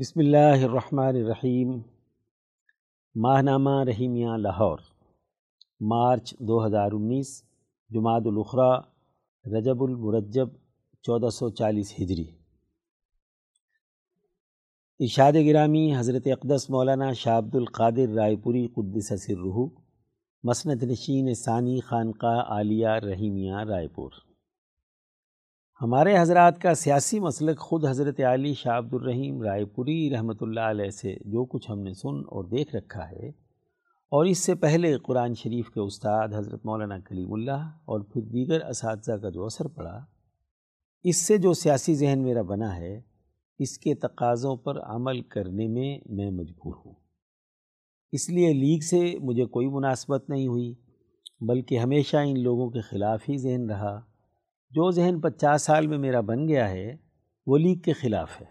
بسم اللہ الرحمن الرحیم۔ ماہنامہ رحیمیہ لاہور، مارچ دو ہزار انیس جماعت الاخرا رجب المرجب، چودہ سو چالیس ہجری۔ ارشاد گرامی حضرت اقدس مولانا شاہ عبد القادر رائے پوری قدس سر مسند نشین ثانی خانقاہ عالیہ رحیمیہ رائے پور۔ ہمارے حضرات کا سیاسی مسلک خود حضرت علی شاہ عبد الرحیم رائے پوری رحمۃ اللہ علیہ سے جو کچھ ہم نے سن اور دیکھ رکھا ہے اور اس سے پہلے قرآن شریف کے استاد حضرت مولانا کلیم اللہ اور پھر دیگر اساتذہ کا جو اثر پڑا، اس سے جو سیاسی ذہن میرا بنا ہے، اس کے تقاضوں پر عمل کرنے میں میں مجبور ہوں۔ اس لیے لیگ سے مجھے کوئی مناسبت نہیں ہوئی، بلکہ ہمیشہ ان لوگوں کے خلاف ہی ذہن رہا۔ جو ذہن پچاس سال میں میرا بن گیا ہے، وہ لیگ کے خلاف ہے۔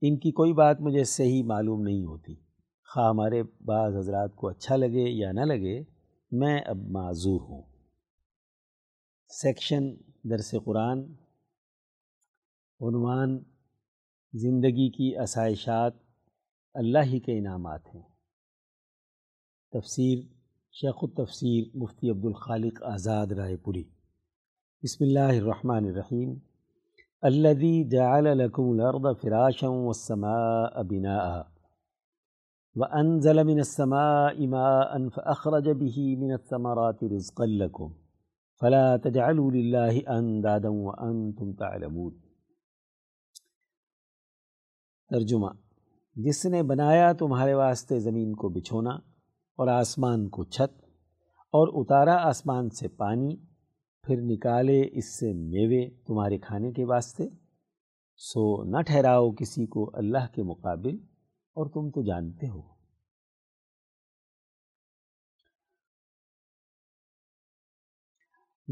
ان کی کوئی بات مجھے صحیح معلوم نہیں ہوتی۔ خواہ ہمارے بعض حضرات کو اچھا لگے یا نہ لگے، میں اب معذور ہوں۔ سیکشن درس قرآن، عنوان زندگی کی آسائشات، اللہ ہی کے انعامات ہیں۔ تفسیر، شیخ التفسیر مفتی عبدالخالق آزاد رائے پوری۔ بسم اللہ الرحمن الرحیم. الذي جعل لكم الارض فراشا والسماء بناء وانزل من السماء ماء فاخرج به من الثمرات رزقا لكم فلا تجعلوا لله اندادا وانتم تعلمون. ترجمہ جس نے بنایا تمہارے واسطے زمین کو بچھونا اور آسمان کو چھت اور اتارا آسمان سے پانی پھر نکالے اس سے میوے تمہارے کھانے کے واسطے۔ سو نہ ٹھہراؤ کسی کو اللہ کے مقابل اور تم تو جانتے ہو۔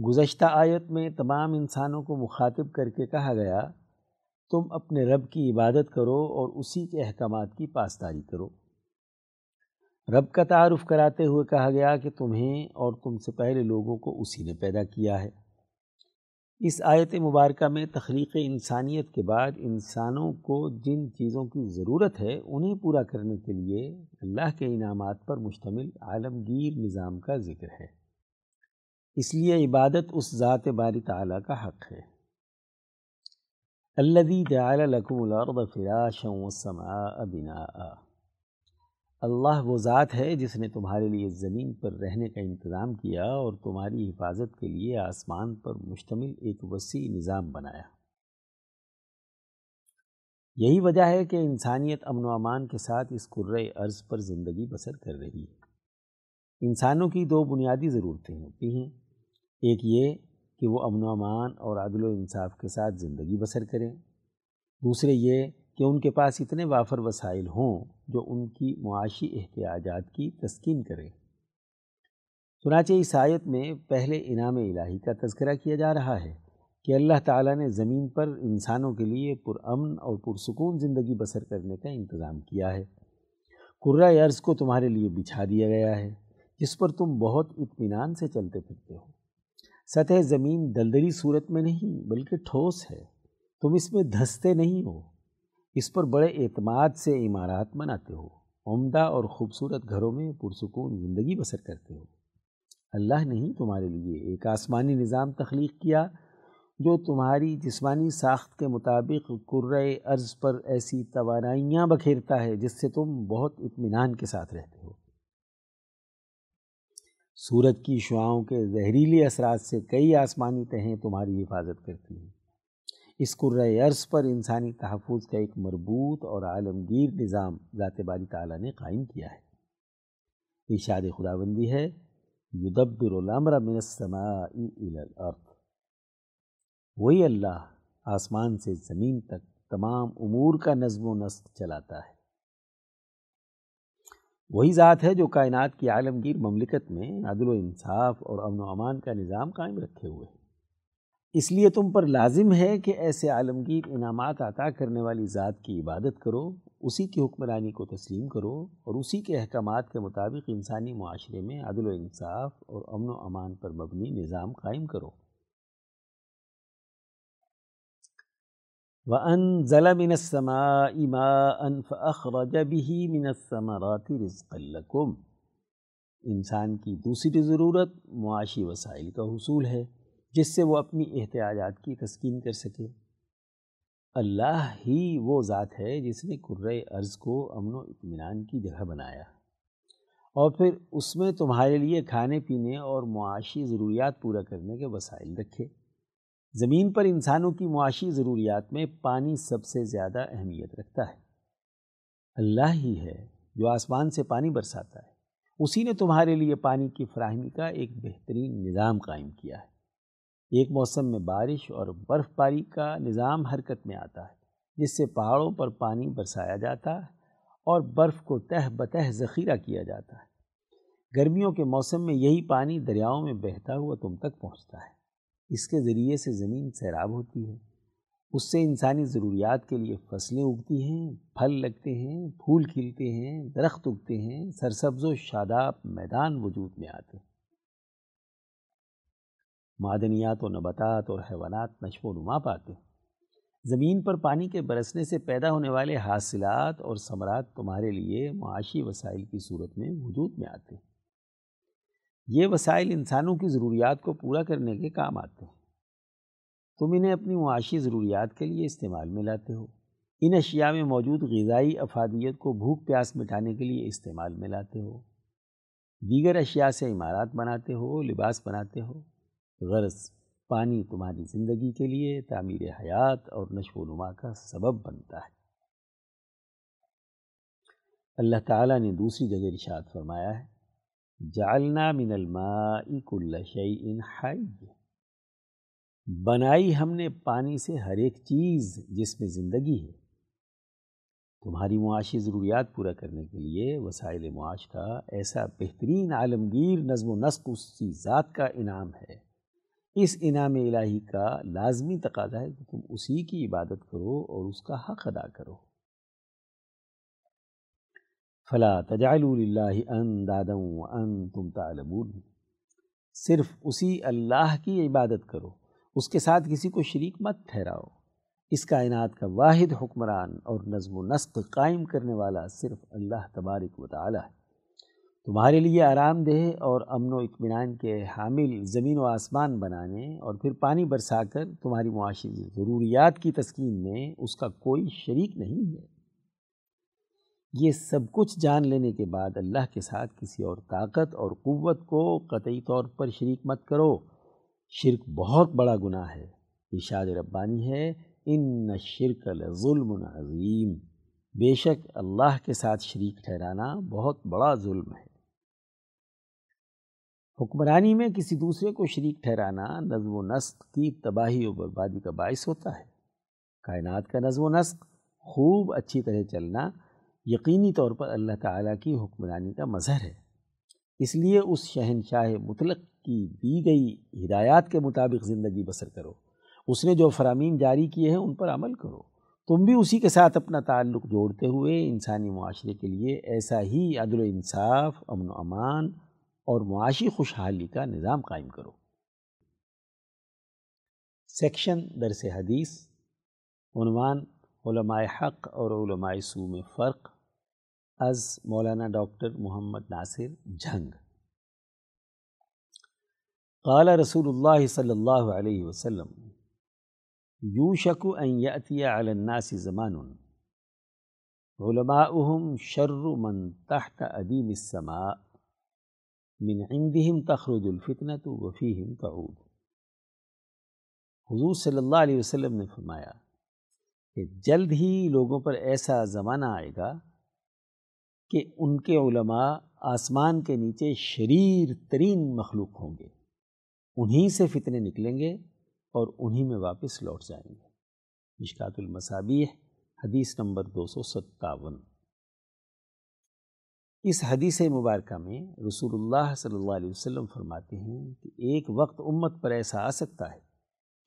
گزشتہ آیت میں تمام انسانوں کو مخاطب کر کے کہا گیا، تم اپنے رب کی عبادت کرو اور اسی کے احکامات کی پاسداری کرو۔ رب کا تعارف کراتے ہوئے کہا گیا کہ تمہیں اور تم سے پہلے لوگوں کو اسی نے پیدا کیا ہے۔ اس آیت مبارکہ میں تخلیق انسانیت کے بعد انسانوں کو جن چیزوں کی ضرورت ہے انہیں پورا کرنے کے لیے اللہ کے انعامات پر مشتمل عالمگیر نظام کا ذکر ہے۔ اس لیے عبادت اس ذات باری تعالیٰ کا حق ہے۔ الذي جعل لكم الارض فراشا والسماء بناء۔ اللہ وہ ذات ہے جس نے تمہارے لیے زمین پر رہنے کا انتظام کیا اور تمہاری حفاظت کے لیے آسمان پر مشتمل ایک وسیع نظام بنایا۔ یہی وجہ ہے کہ انسانیت امن و امان کے ساتھ اس قرۂ عرض پر زندگی بسر کر رہی ہے۔ انسانوں کی دو بنیادی ضرورتیں ہوتی ہیں۔ ایک یہ کہ وہ امن و امان اور عدل و انصاف کے ساتھ زندگی بسر کریں۔ دوسرے یہ کہ ان کے پاس اتنے وافر وسائل ہوں جو ان کی معاشی احتیاجات کی تسکین کرے چنانچہ اس آیت میں پہلے انعام الہی کا تذکرہ کیا جا رہا ہے کہ اللہ تعالیٰ نے زمین پر انسانوں کے لیے پرامن اور پرسکون زندگی بسر کرنے کا انتظام کیا ہے۔ قرۂۂ عرض کو تمہارے لیے بچھا دیا گیا ہے، جس پر تم بہت اطمینان سے چلتے پھرتے ہو۔ سطح زمین دلدلی صورت میں نہیں بلکہ ٹھوس ہے، تم اس میں دھستے نہیں ہو۔ اس پر بڑے اعتماد سے عمارات بناتے ہو۔ عمدہ اور خوبصورت گھروں میں پرسکون زندگی بسر کرتے ہو۔ اللہ نے ہی تمہارے لیے ایک آسمانی نظام تخلیق کیا، جو تمہاری جسمانی ساخت کے مطابق قرۂ عرض پر ایسی توانائیاں بکھیرتا ہے جس سے تم بہت اطمینان کے ساتھ رہتے ہو۔ سورج کی شعاؤں کے زہریلی اثرات سے کئی آسمانی تہیں تمہاری حفاظت کرتی ہیں۔ اس قرۂ عرض پر انسانی تحفظ کا ایک مربوط اور عالمگیر نظام ذات باری تعالیٰ نے قائم کیا ہے۔ ارشاد خدا بندی ہے، یدبر الامر من السماء الى الارض۔ وہی اللہ آسمان سے زمین تک تمام امور کا نظم و نسق چلاتا ہے۔ وہی ذات ہے جو کائنات کی عالمگیر مملکت میں عدل و انصاف اور امن و امان کا نظام قائم رکھے ہوئے ہیں اس لیے تم پر لازم ہے کہ ایسے عالمگیر انعامات عطا کرنے والی ذات کی عبادت کرو، اسی کی حکمرانی کو تسلیم کرو اور اسی کے احکامات کے مطابق انسانی معاشرے میں عدل و انصاف اور امن و امان پر مبنی نظام قائم کرو۔ وَأَنزَلَ مِنَ السَّمَاءِ مَاءً فَأَخْرَجَ بِهِ مِنَ الثَّمَرَاتِ رِزْقًا لَكُمْ۔ انسان کی دوسری ضرورت معاشی وسائل کا حصول ہے۔ جس سے وہ اپنی احتیاجات کی تسکین کر سکے۔ اللہ ہی وہ ذات ہے جس نے کرۂ ارض کو امن و اطمینان کی جگہ بنایا۔ اور پھر اس میں تمہارے لیے کھانے پینے اور معاشی ضروریات پورا کرنے کے وسائل رکھے۔ زمین پر انسانوں کی معاشی ضروریات میں پانی سب سے زیادہ اہمیت رکھتا ہے۔ اللہ ہی ہے جو آسمان سے پانی برساتا ہے۔ اسی نے تمہارے لیے پانی کی فراہمی کا ایک بہترین نظام قائم کیا ہے۔ ایک موسم میں بارش اور برف باری کا نظام حرکت میں آتا ہے، جس سے پہاڑوں پر پانی برسایا جاتا ہے اور برف کو تہ بتہ ذخیرہ کیا جاتا ہے۔ گرمیوں کے موسم میں یہی پانی دریاؤں میں بہتا ہوا تم تک پہنچتا ہے۔ اس کے ذریعے سے زمین سیراب ہوتی ہے۔ اس سے انسانی ضروریات کے لیے فصلیں اگتی ہیں، پھل لگتے ہیں، پھول کھلتے ہیں، درخت اگتے ہیں، سرسبز و شاداب میدان وجود میں آتے ہیں۔ معدنیات و نباتات اور حیوانات نشو و نما پاتے ہیں زمین پر پانی کے برسنے سے پیدا ہونے والے حاصلات اور ثمرات تمہارے لیے معاشی وسائل کی صورت میں وجود میں آتے۔ ہیں یہ وسائل انسانوں کی ضروریات کو پورا کرنے کے کام آتے۔ ہیں تم انہیں اپنی معاشی ضروریات کے لیے استعمال میں لاتے ہو۔ ان اشیاء میں موجود غذائی افادیت کو بھوک پیاس مٹانے کے لیے استعمال میں لاتے ہو۔ دیگر اشیاء سے عمارات بناتے ہو، لباس بناتے ہو۔ غرض پانی تمہاری زندگی کے لیے، تعمیر حیات اور نشو و نما کا سبب بنتا ہے۔ اللہ تعالیٰ نے دوسری جگہ ارشاد فرمایا ہے، جعلنا من الماء کل شیء حی۔ بنائی ہم نے پانی سے ہر ایک چیز جس میں زندگی ہے۔ تمہاری معاشی ضروریات پورا کرنے کے لیے وسائل معاش کا ایسا بہترین عالمگیر نظم و نسق اسی ذات کا انعام ہے۔ اس انعام الہی کا لازمی تقاضا ہے کہ تم اسی کی عبادت کرو اور اس کا حق ادا کرو۔ فلا تجعلوا للہ ان تم تعلمون۔ صرف اسی اللہ کی عبادت کرو، اس کے ساتھ کسی کو شریک مت ٹھہراؤ۔ اس کائنات کا واحد حکمران اور نظم و نسق قائم کرنے والا صرف اللہ تبارک و تعالی ہے۔ تمہارے لیے آرام دہ اور امن و اطمینان کے حامل زمین و آسمان بنانے اور پھر پانی برسا کر تمہاری معاشی ضروریات کی تسکین میں اس کا کوئی شریک نہیں ہے۔ یہ سب کچھ جان لینے کے بعد اللہ کے ساتھ کسی اور طاقت اور قوت کو قطعی طور پر شریک مت کرو۔ شرک بہت بڑا گناہ ہے۔ اشاد ربانی ہے، ان شرک ظلم عظیم بے شک اللہ کے ساتھ شریک ٹھہرانا بہت بڑا ظلم ہے۔ حکمرانی میں کسی دوسرے کو شریک ٹھہرانا نظم و نسق کی تباہی و بربادی کا باعث ہوتا ہے۔ کائنات کا نظم و نسق، خوب اچھی طرح چلنا یقینی طور پر اللہ تعالیٰ کی حکمرانی کا مظہر ہے۔ اس لیے اس شہنشاہ مطلق کی دی گئی ہدایات کے مطابق زندگی بسر کرو۔ اس نے جو فرامین جاری کیے ہیں، ان پر عمل کرو۔ تم بھی اسی کے ساتھ اپنا تعلق جوڑتے ہوئے انسانی معاشرے کے لیے ایسا ہی عدل و انصاف، امن و امان اور معاشی خوشحالی کا نظام قائم کرو۔ سیکشن درس حدیث، عنوان علماء حق اور علماء سو میں فرق، از مولانا ڈاکٹر محمد ناصر جھنگ۔ قال رسول اللہ صلی اللہ علیہ وسلم یوشک ان یأتی علی الناس زمان۔ علماؤہم شر من تحت ادیم السماء۔ من عندهم تخرج الفتنة وفيهم تعود. حضور صلی اللہ علیہ وسلم نے فرمایا کہ جلد ہی لوگوں پر ایسا زمانہ آئے گا کہ ان کے علماء آسمان کے نیچے شریر ترین مخلوق ہوں گے، انہی سے فتنے نکلیں گے اور انہی میں واپس لوٹ جائیں گے۔ مشکات المصابیح، حدیث نمبر دو سو ستاون۔ اس حدیث مبارکہ میں رسول اللہ صلی اللہ علیہ وسلم فرماتے ہیں کہ ایک وقت امت پر ایسا آ سکتا ہے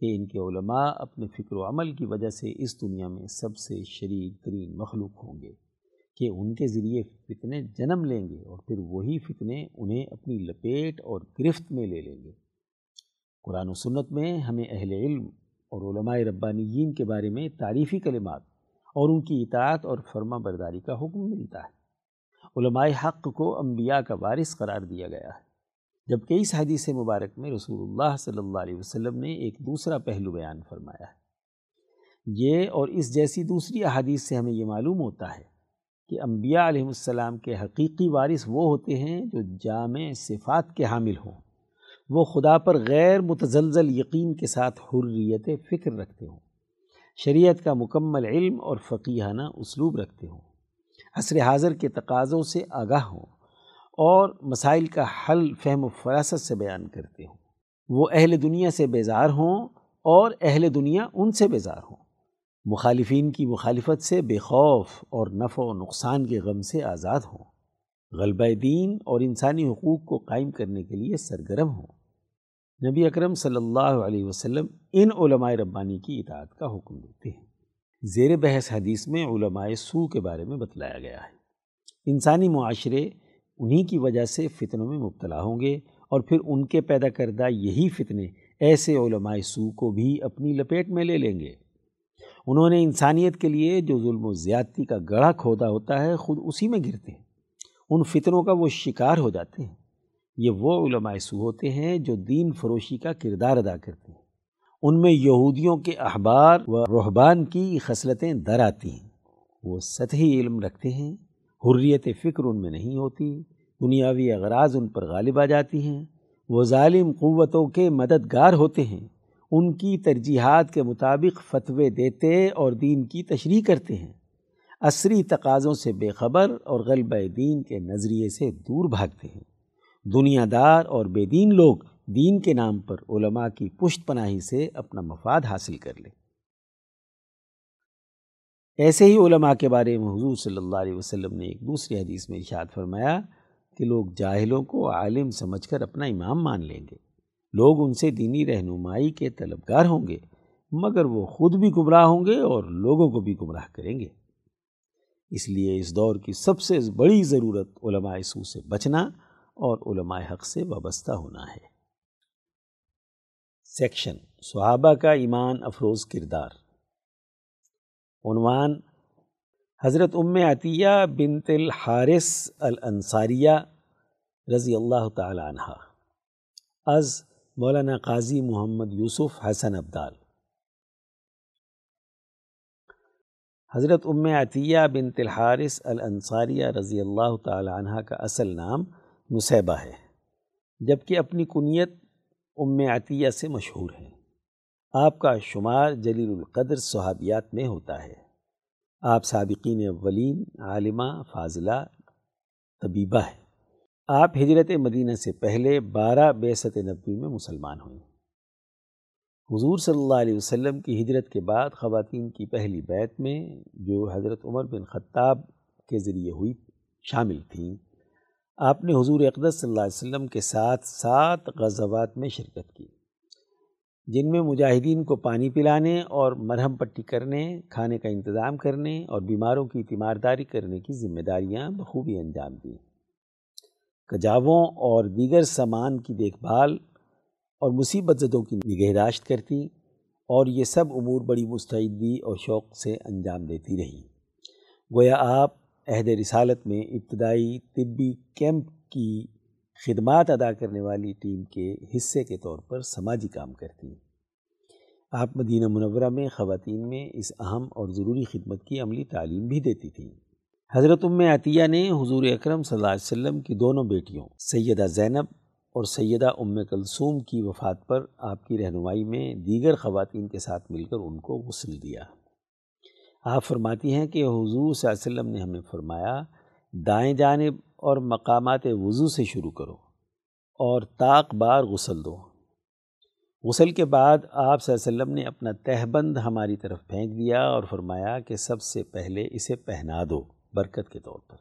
کہ ان کے علماء اپنے فکر و عمل کی وجہ سے اس دنیا میں سب سے شریک ترین مخلوق ہوں گے، کہ ان کے ذریعے فتنے جنم لیں گے اور پھر وہی فتنے انہیں اپنی لپیٹ اور گرفت میں لے لیں گے۔ قرآن و سنت میں ہمیں اہل علم اور علماء ربانیین کے بارے میں تعریفی کلمات اور ان کی اطاعت اور فرما برداری کا حکم ملتا ہے۔ علماء حق کو انبیاء کا وارث قرار دیا گیا ہے۔ جبکہ اس حدیث مبارک میں رسول اللہ صلی اللہ علیہ وسلم نے ایک دوسرا پہلو بیان فرمایا ہے۔ یہ اور اس جیسی دوسری احادیث سے ہمیں یہ معلوم ہوتا ہے کہ انبیاء علیہ السلام کے حقیقی وارث وہ ہوتے ہیں جو جامع صفات کے حامل ہوں۔ وہ خدا پر غیر متزلزل یقین کے ساتھ حریت فکر رکھتے ہوں۔ شریعت کا مکمل علم اور فقیحانہ اسلوب رکھتے ہوں۔ عصر حاضر کے تقاضوں سے آگاہ ہوں اور مسائل کا حل فہم و فراست سے بیان کرتے ہوں۔ وہ اہل دنیا سے بیزار ہوں اور اہل دنیا ان سے بیزار ہوں۔ مخالفین کی مخالفت سے بے خوف اور نفع و نقصان کے غم سے آزاد ہوں۔ غلبہ دین اور انسانی حقوق کو قائم کرنے کے لیے سرگرم ہوں۔ نبی اکرم صلی اللہ علیہ وسلم ان علماء ربانی کی اطاعت کا حکم دیتے ہیں۔ زیر بحث حدیث میں علماء سو کے بارے میں بتلایا گیا ہے۔ انسانی معاشرے انہی کی وجہ سے فتنوں میں مبتلا ہوں گے اور پھر ان کے پیدا کردہ یہی فتنے ایسے علماء سو کو بھی اپنی لپیٹ میں لے لیں گے۔ انہوں نے انسانیت کے لیے جو ظلم و زیادتی کا گڑھا کھودا ہوتا ہے خود اسی میں گرتے ہیں۔ ان فتنوں کا وہ شکار ہو جاتے ہیں۔ یہ وہ علماء سو ہوتے ہیں جو دین فروشی کا کردار ادا کرتے ہیں۔ ان میں یہودیوں کے احبار و رحبان کی خصلتیں در آتی ہیں۔ وہ سطحی علم رکھتے ہیں، حریت فکر ان میں نہیں ہوتی، دنیاوی اغراض ان پر غالب آ جاتی ہیں۔ وہ ظالم قوتوں کے مددگار ہوتے ہیں، ان کی ترجیحات کے مطابق فتوے دیتے اور دین کی تشریح کرتے ہیں۔ عصری تقاضوں سے بے خبر اور غلبہ دین کے نظریے سے دور بھاگتے ہیں۔ دنیا دار اور بے دین لوگ دین کے نام پر علماء کی پشت پناہی سے اپنا مفاد حاصل کر لیں ایسے ہی علماء کے بارے میں حضور صلی اللہ علیہ وسلم نے ایک دوسری حدیث میں ارشاد فرمایا کہ لوگ جاہلوں کو عالم سمجھ کر اپنا امام مان لیں گے۔ لوگ ان سے دینی رہنمائی کے طلبگار ہوں گے، مگر وہ خود بھی گمراہ ہوں گے اور لوگوں کو بھی گمراہ کریں گے۔ اس لیے اس دور کی سب سے بڑی ضرورت علماء سو سے بچنا اور علماء حق سے وابستہ ہونا ہے۔ سیکشن، صحابہ کا ایمان افروز کردار۔ عنوان، حضرت ام عطیہ بنت الحارث الانصاریہ رضی اللہ تعالی عنہ، از مولانا قاضی محمد یوسف حسن عبدال حضرت ام عطیہ بنت الحارث الانصاریہ رضی اللہ تعالی عنہ کا اصل نام مصیبہ ہے، جبکہ اپنی کنیت ام عطیہ سے مشہور ہے آپ کا شمار جلیل القدر صحابیات میں ہوتا ہے۔ آپ سابقین اولین، عالمہ، فاضلہ، طبیبہ ہے آپ ہجرت مدینہ سے پہلے بارہ بیست نبی میں مسلمان ہوئیں۔ حضور صلی اللہ علیہ وسلم کی ہجرت کے بعد خواتین کی پہلی بیت میں جو حضرت عمر بن خطاب کے ذریعے ہوئی شامل تھیں۔ آپ نے حضور اقدس صلی اللہ علیہ وسلم کے ساتھ سات غزوات میں شرکت کی، جن میں مجاہدین کو پانی پلانے اور مرہم پٹی کرنے، کھانے کا انتظام کرنے اور بیماروں کی تیمارداری کرنے کی ذمہ داریاں بخوبی انجام دیں۔ کجاووں اور دیگر سامان کی دیکھ بھال اور مصیبت زدوں کی نگہداشت کرتی اور یہ سب امور بڑی مستعدی اور شوق سے انجام دیتی رہیں گویا آپ عہد رسالت میں ابتدائی طبی کیمپ کی خدمات ادا کرنے والی ٹیم کے حصے کے طور پر سماجی کام کرتی ہیں۔ آپ مدینہ منورہ میں خواتین میں اس اہم اور ضروری خدمت کی عملی تعلیم بھی دیتی تھیں۔ حضرت ام عطیہ نے حضور اکرم صلی اللہ علیہ وسلم کی دونوں بیٹیوں، سیدہ زینب اور سیدہ ام کلثوم کی وفات پر آپ کی رہنمائی میں دیگر خواتین کے ساتھ مل کر ان کو غسل دیا۔ آپ فرماتی ہیں کہ حضور صلی اللہ علیہ وسلم نے ہمیں فرمایا، دائیں جانب اور مقامات وضو سے شروع کرو اور طاق بار غسل دو۔ غسل کے بعد آپ صلی اللہ علیہ وسلم نے اپنا تہبند ہماری طرف پھینک دیا اور فرمایا کہ سب سے پہلے اسے پہنا دو برکت کے طور پر۔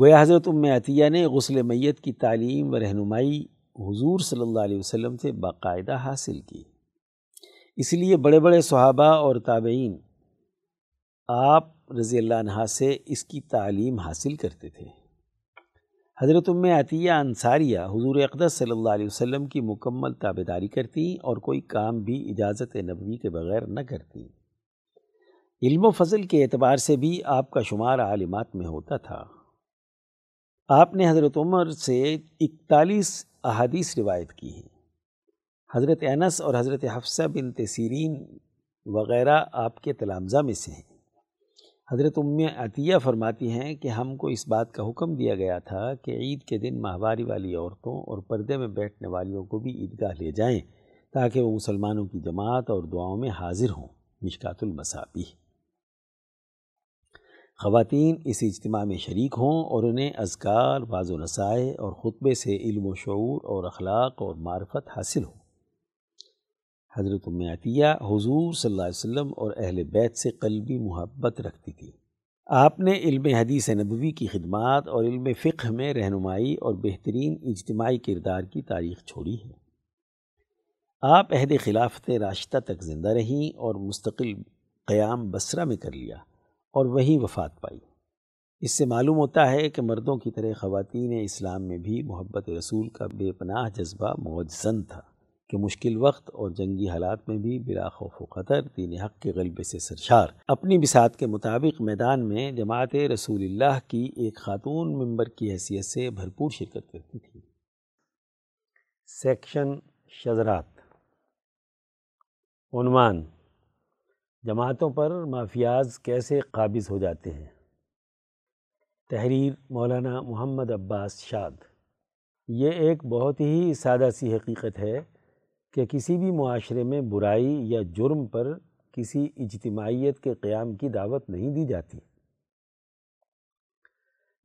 گویا حضرت ام عطیہ نے غسل میت کی تعلیم و رہنمائی حضور صلی اللہ علیہ وسلم سے باقاعدہ حاصل کی۔ اس لیے بڑے بڑے صحابہ اور تابعین آپ رضی اللہ عنہ سے اس کی تعلیم حاصل کرتے تھے۔ حضرت ام عطیہ انصاریہ حضور اقدس صلی اللہ علیہ وسلم کی مکمل تابے داری کرتی اور کوئی کام بھی اجازت نبوی کے بغیر نہ کرتی۔ علم و فضل کے اعتبار سے بھی آپ کا شمار عالمات میں ہوتا تھا۔ آپ نے حضرت عمر سے اکتالیس احادیث روایت کی ہیں۔ حضرت انس اور حضرت حفصہ بن تسیرین وغیرہ آپ کے تلامزہ میں سے ہیں۔ حضرت ام عطیہ فرماتی ہیں کہ ہم کو اس بات کا حکم دیا گیا تھا کہ عید کے دن ماہواری والی عورتوں اور پردے میں بیٹھنے والیوں کو بھی عیدگاہ لے جائیں تاکہ وہ مسلمانوں کی جماعت اور دعاؤں میں حاضر ہوں، مشکات المسابی خواتین اس اجتماع میں شریک ہوں اور انہیں اذکار، بعض و نسائے اور خطبے سے علم و شعور اور اخلاق اور معرفت حاصل ہو حضرت ام عطیہ حضور صلی اللہ علیہ وسلم اور اہل بیت سے قلبی محبت رکھتی تھی۔ آپ نے علم حدیث نبوی کی خدمات اور علم فقہ میں رہنمائی اور بہترین اجتماعی کردار کی تاریخ چھوڑی ہے۔ آپ عہد خلافت راشتہ تک زندہ رہیں اور مستقل قیام بصرہ میں کر لیا اور وہی وفات پائی۔ اس سے معلوم ہوتا ہے کہ مردوں کی طرح خواتین اسلام میں بھی محبت رسول کا بے پناہ جذبہ موجزن تھا۔ کہ مشکل وقت اور جنگی حالات میں بھی بلا خوف و خطر دین حق کے غلبے سے سرشار۔ اپنی بساط کے مطابق میدان میں جماعت رسول اللہ کی ایک خاتون ممبر کی حیثیت سے بھرپور شرکت کرتی تھی۔ سیکشن شذرات۔ عنوان جماعتوں پر مافیاز کیسے قابض ہو جاتے ہیں؟ تحریر مولانا محمد عباس شاد۔ یہ ایک بہت ہی سادہ سی حقیقت ہے کہ کسی بھی معاشرے میں برائی یا جرم پر کسی اجتماعیت کے قیام کی دعوت نہیں دی جاتی۔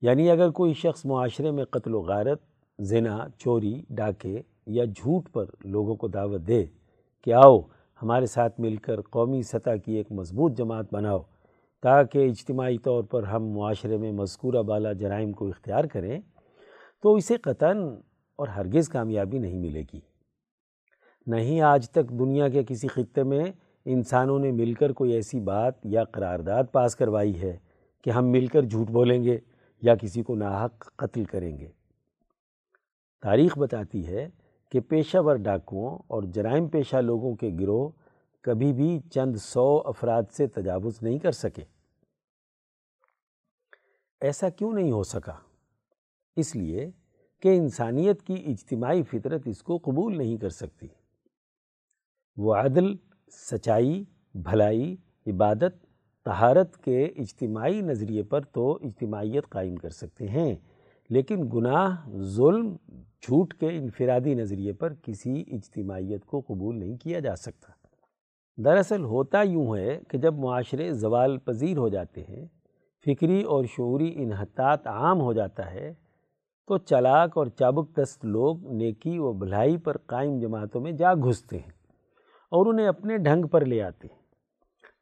یعنی اگر کوئی شخص معاشرے میں قتل و غارت، زنا، چوری، ڈاکے یا جھوٹ پر لوگوں کو دعوت دے کہ آؤ ہمارے ساتھ مل کر قومی سطح کی ایک مضبوط جماعت بناؤ، تاکہ اجتماعی طور پر ہم معاشرے میں مذکورہ بالا جرائم کو اختیار کریں، تو اسے قطن اور ہرگز کامیابی نہیں ملے گی۔ نہیں آج تک دنیا کے کسی خطے میں انسانوں نے مل کر کوئی ایسی بات یا قرارداد پاس کروائی ہے کہ ہم مل کر جھوٹ بولیں گے یا کسی کو ناحق قتل کریں گے۔ تاریخ بتاتی ہے کہ پیشہ ور ڈاکوؤں اور جرائم پیشہ لوگوں کے گروہ کبھی بھی چند سو افراد سے تجاوز نہیں کر سکے۔ ایسا کیوں نہیں ہو سکا؟ اس لیے کہ انسانیت کی اجتماعی فطرت اس کو قبول نہیں کر سکتی۔ وہ عدل، سچائی، بھلائی، عبادت تہارت کے اجتماعی نظریے پر تو اجتماعیت قائم کر سکتے ہیں، لیکن گناہ، ظلم، جھوٹ کے انفرادی نظریے پر کسی اجتماعیت کو قبول نہیں کیا جا سکتا۔ دراصل ہوتا یوں ہے کہ جب معاشرے زوال پذیر ہو جاتے ہیں، فکری اور شعوری انحطاط عام ہو جاتا ہے، تو چلاک اور چابک دست لوگ نیکی و بھلائی پر قائم جماعتوں میں جا گھستے ہیں۔ اور انہیں اپنے ڈھنگ پر لے آتے ہیں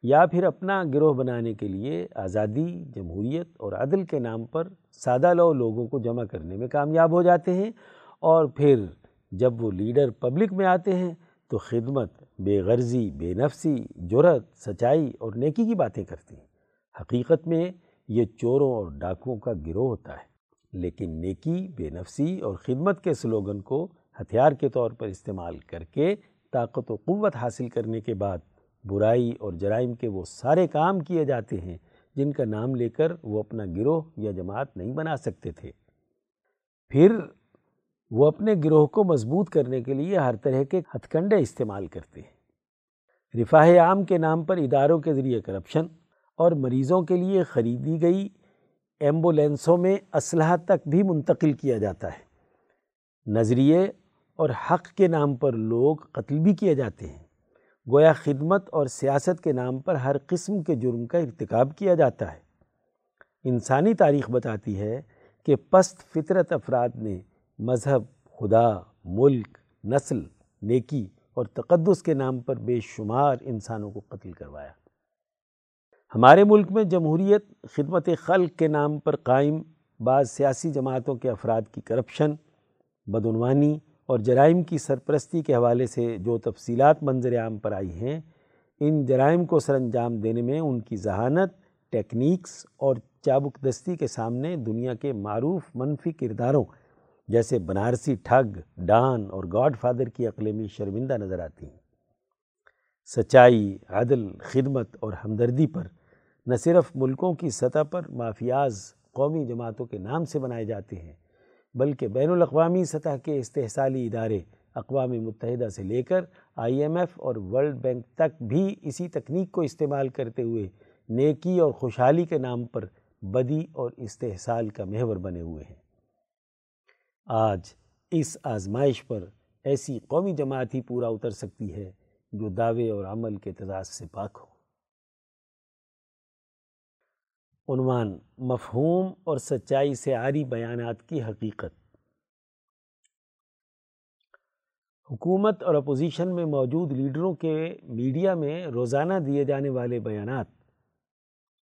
یا پھر اپنا گروہ بنانے کے لیے آزادی، جمہوریت اور عدل کے نام پر سادہ لو لوگوں کو جمع کرنے میں کامیاب ہو جاتے ہیں اور پھر جب وہ لیڈر پبلک میں آتے ہیں تو خدمت، بے غرضی، بے نفسی جرت سچائی اور نیکی کی باتیں کرتے ہیں۔ حقیقت میں یہ چوروں اور ڈاکوؤں کا گروہ ہوتا ہے، لیکن نیکی، بے نفسی اور خدمت کے سلوگن کو ہتھیار کے طور پر استعمال کر کے طاقت و قوت حاصل کرنے کے بعد برائی اور جرائم کے وہ سارے کام کیے جاتے ہیں جن کا نام لے کر وہ اپنا گروہ یا جماعت نہیں بنا سکتے تھے۔ پھر وہ اپنے گروہ کو مضبوط کرنے کے لیے ہر طرح کے ہتھ کنڈے استعمال کرتے ہیں۔ رفاہ عام کے نام پر اداروں کے ذریعے کرپشن اور مریضوں کے لیے خریدی گئی ایمبولینسوں میں اسلحہ تک بھی منتقل کیا جاتا ہے۔ نظریے اور حق کے نام پر لوگ قتل بھی کیے جاتے ہیں۔ گویا خدمت اور سیاست کے نام پر ہر قسم کے جرم کا ارتکاب کیا جاتا ہے۔ انسانی تاریخ بتاتی ہے کہ پست فطرت افراد نے مذہب، خدا، ملک، نسل، نیکی اور تقدس کے نام پر بے شمار انسانوں کو قتل کروایا۔ ہمارے ملک میں جمہوریت، خدمت خلق کے نام پر قائم، بعض سیاسی جماعتوں کے افراد کی کرپشن، بدعنوانی اور جرائم کی سرپرستی کے حوالے سے جو تفصیلات منظر عام پر آئی ہیں، ان جرائم کو سر انجام دینے میں ان کی ذہانت، ٹیکنیکس اور چابک دستی کے سامنے دنیا کے معروف منفی کرداروں جیسے بنارسی ٹھگ، ڈان اور گاڈ فادر کی اقلیمی شرمندہ نظر آتی ہیں۔ سچائی، عدل، خدمت اور ہمدردی پر نہ صرف ملکوں کی سطح پر مافیاز قومی جماعتوں کے نام سے بنائے جاتے ہیں بلکہ بین الاقوامی سطح کے استحصالی ادارے اقوام متحدہ سے لے کر آئی ایم ایف اور ورلڈ بینک تک بھی اسی تکنیک کو استعمال کرتے ہوئے نیکی اور خوشحالی کے نام پر بدی اور استحصال کا محور بنے ہوئے ہیں۔ آج اس آزمائش پر ایسی قومی جماعت ہی پورا اتر سکتی ہے جو دعوے اور عمل کے تضاد سے پاک ہو۔ عنوان مفہوم اور سچائی سے آری بیانات کی حقیقت۔ حکومت اور اپوزیشن میں موجود لیڈروں کے میڈیا میں روزانہ دیے جانے والے بیانات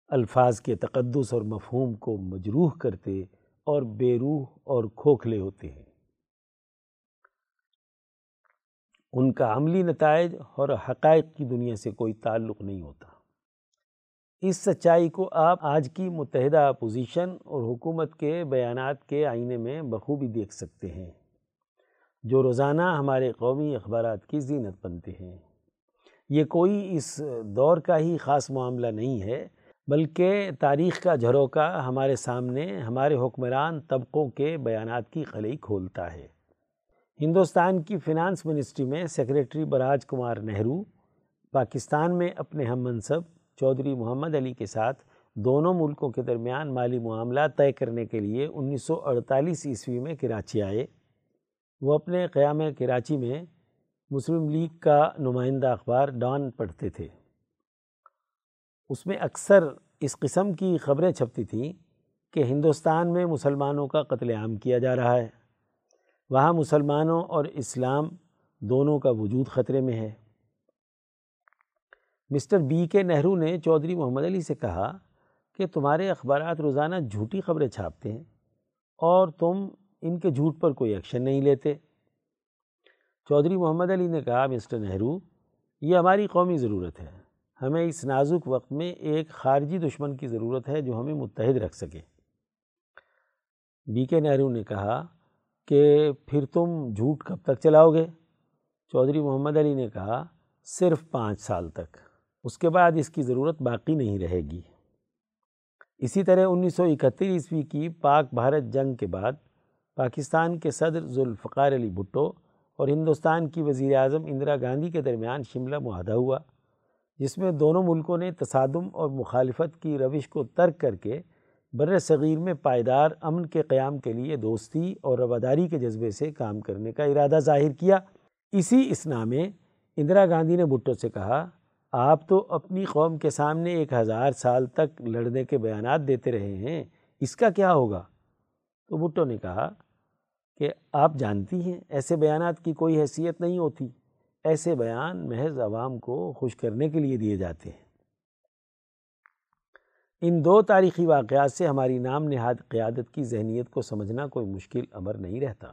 الفاظ کے تقدس اور مفہوم کو مجروح کرتے اور بے روح اور کھوکھلے ہوتے ہیں۔ ان کا عملی نتائج اور حقائق کی دنیا سے کوئی تعلق نہیں ہوتا۔ اس سچائی کو آپ آج کی متحدہ اپوزیشن اور حکومت کے بیانات کے آئینے میں بخوبی دیکھ سکتے ہیں، جو روزانہ ہمارے قومی اخبارات کی زینت بنتے ہیں۔ یہ کوئی اس دور کا ہی خاص معاملہ نہیں ہے، بلکہ تاریخ کا جھروکا ہمارے سامنے ہمارے حکمران طبقوں کے بیانات کی خلئی کھولتا ہے۔ ہندوستان کی فنانس منسٹری میں سیکریٹری براج کمار نہرو، پاکستان میں اپنے ہم منصب چودھری محمد علی کے ساتھ دونوں ملکوں کے درمیان مالی معاملات طے کرنے کے لیے انیس سو اڑتالیس عیسوی میں کراچی آئے۔ وہ اپنے قیام کراچی میں مسلم لیگ کا نمائندہ اخبار ڈان پڑھتے تھے۔ اس میں اکثر اس قسم کی خبریں چھپتی تھیں کہ ہندوستان میں مسلمانوں کا قتل عام کیا جا رہا ہے۔ وہاں مسلمانوں اور اسلام دونوں کا وجود خطرے میں ہے۔ مسٹر بی کے نہرو نے چودھری محمد علی سے کہا کہ تمہارے اخبارات روزانہ جھوٹی خبریں چھاپتے ہیں اور تم ان کے جھوٹ پر کوئی ایکشن نہیں لیتے۔ چودھری محمد علی نے کہا، مسٹر نہرو، یہ ہماری قومی ضرورت ہے۔ ہمیں اس نازک وقت میں ایک خارجی دشمن کی ضرورت ہے جو ہمیں متحد رکھ سکے۔ بی کے نہرو نے کہا کہ پھر تم جھوٹ کب تک چلاؤ گے؟ چودھری محمد علی نے کہا، صرف پانچ سال تک۔ اس کے بعد اس کی ضرورت باقی نہیں رہے گی۔ اسی طرح انیس سو اکہتر عیسوی کی پاک بھارت جنگ کے بعد پاکستان کے صدر ذوالفقار علی بھٹو اور ہندوستان کی وزیر اعظم اندرا گاندھی کے درمیان شملہ معاہدہ ہوا، جس میں دونوں ملکوں نے تصادم اور مخالفت کی روش کو ترک کر کے بر صغیر میں پائیدار امن کے قیام کے لیے دوستی اور رواداری کے جذبے سے کام کرنے کا ارادہ ظاہر کیا۔ اسی اسنا میں اندرا گاندھی نے بھٹو سے کہا آپ تو اپنی قوم کے سامنے ایک ہزار سال تک لڑنے کے بیانات دیتے رہے ہیں، اس کا کیا ہوگا؟ تو بھٹو نے کہا کہ آپ جانتی ہیں، ایسے بیانات کی کوئی حیثیت نہیں ہوتی۔ ایسے بیان محض عوام کو خوش کرنے کے لیے دیے جاتے ہیں۔ ان دو تاریخی واقعات سے ہماری نام نہاد قیادت کی ذہنیت کو سمجھنا کوئی مشکل امر نہیں رہتا۔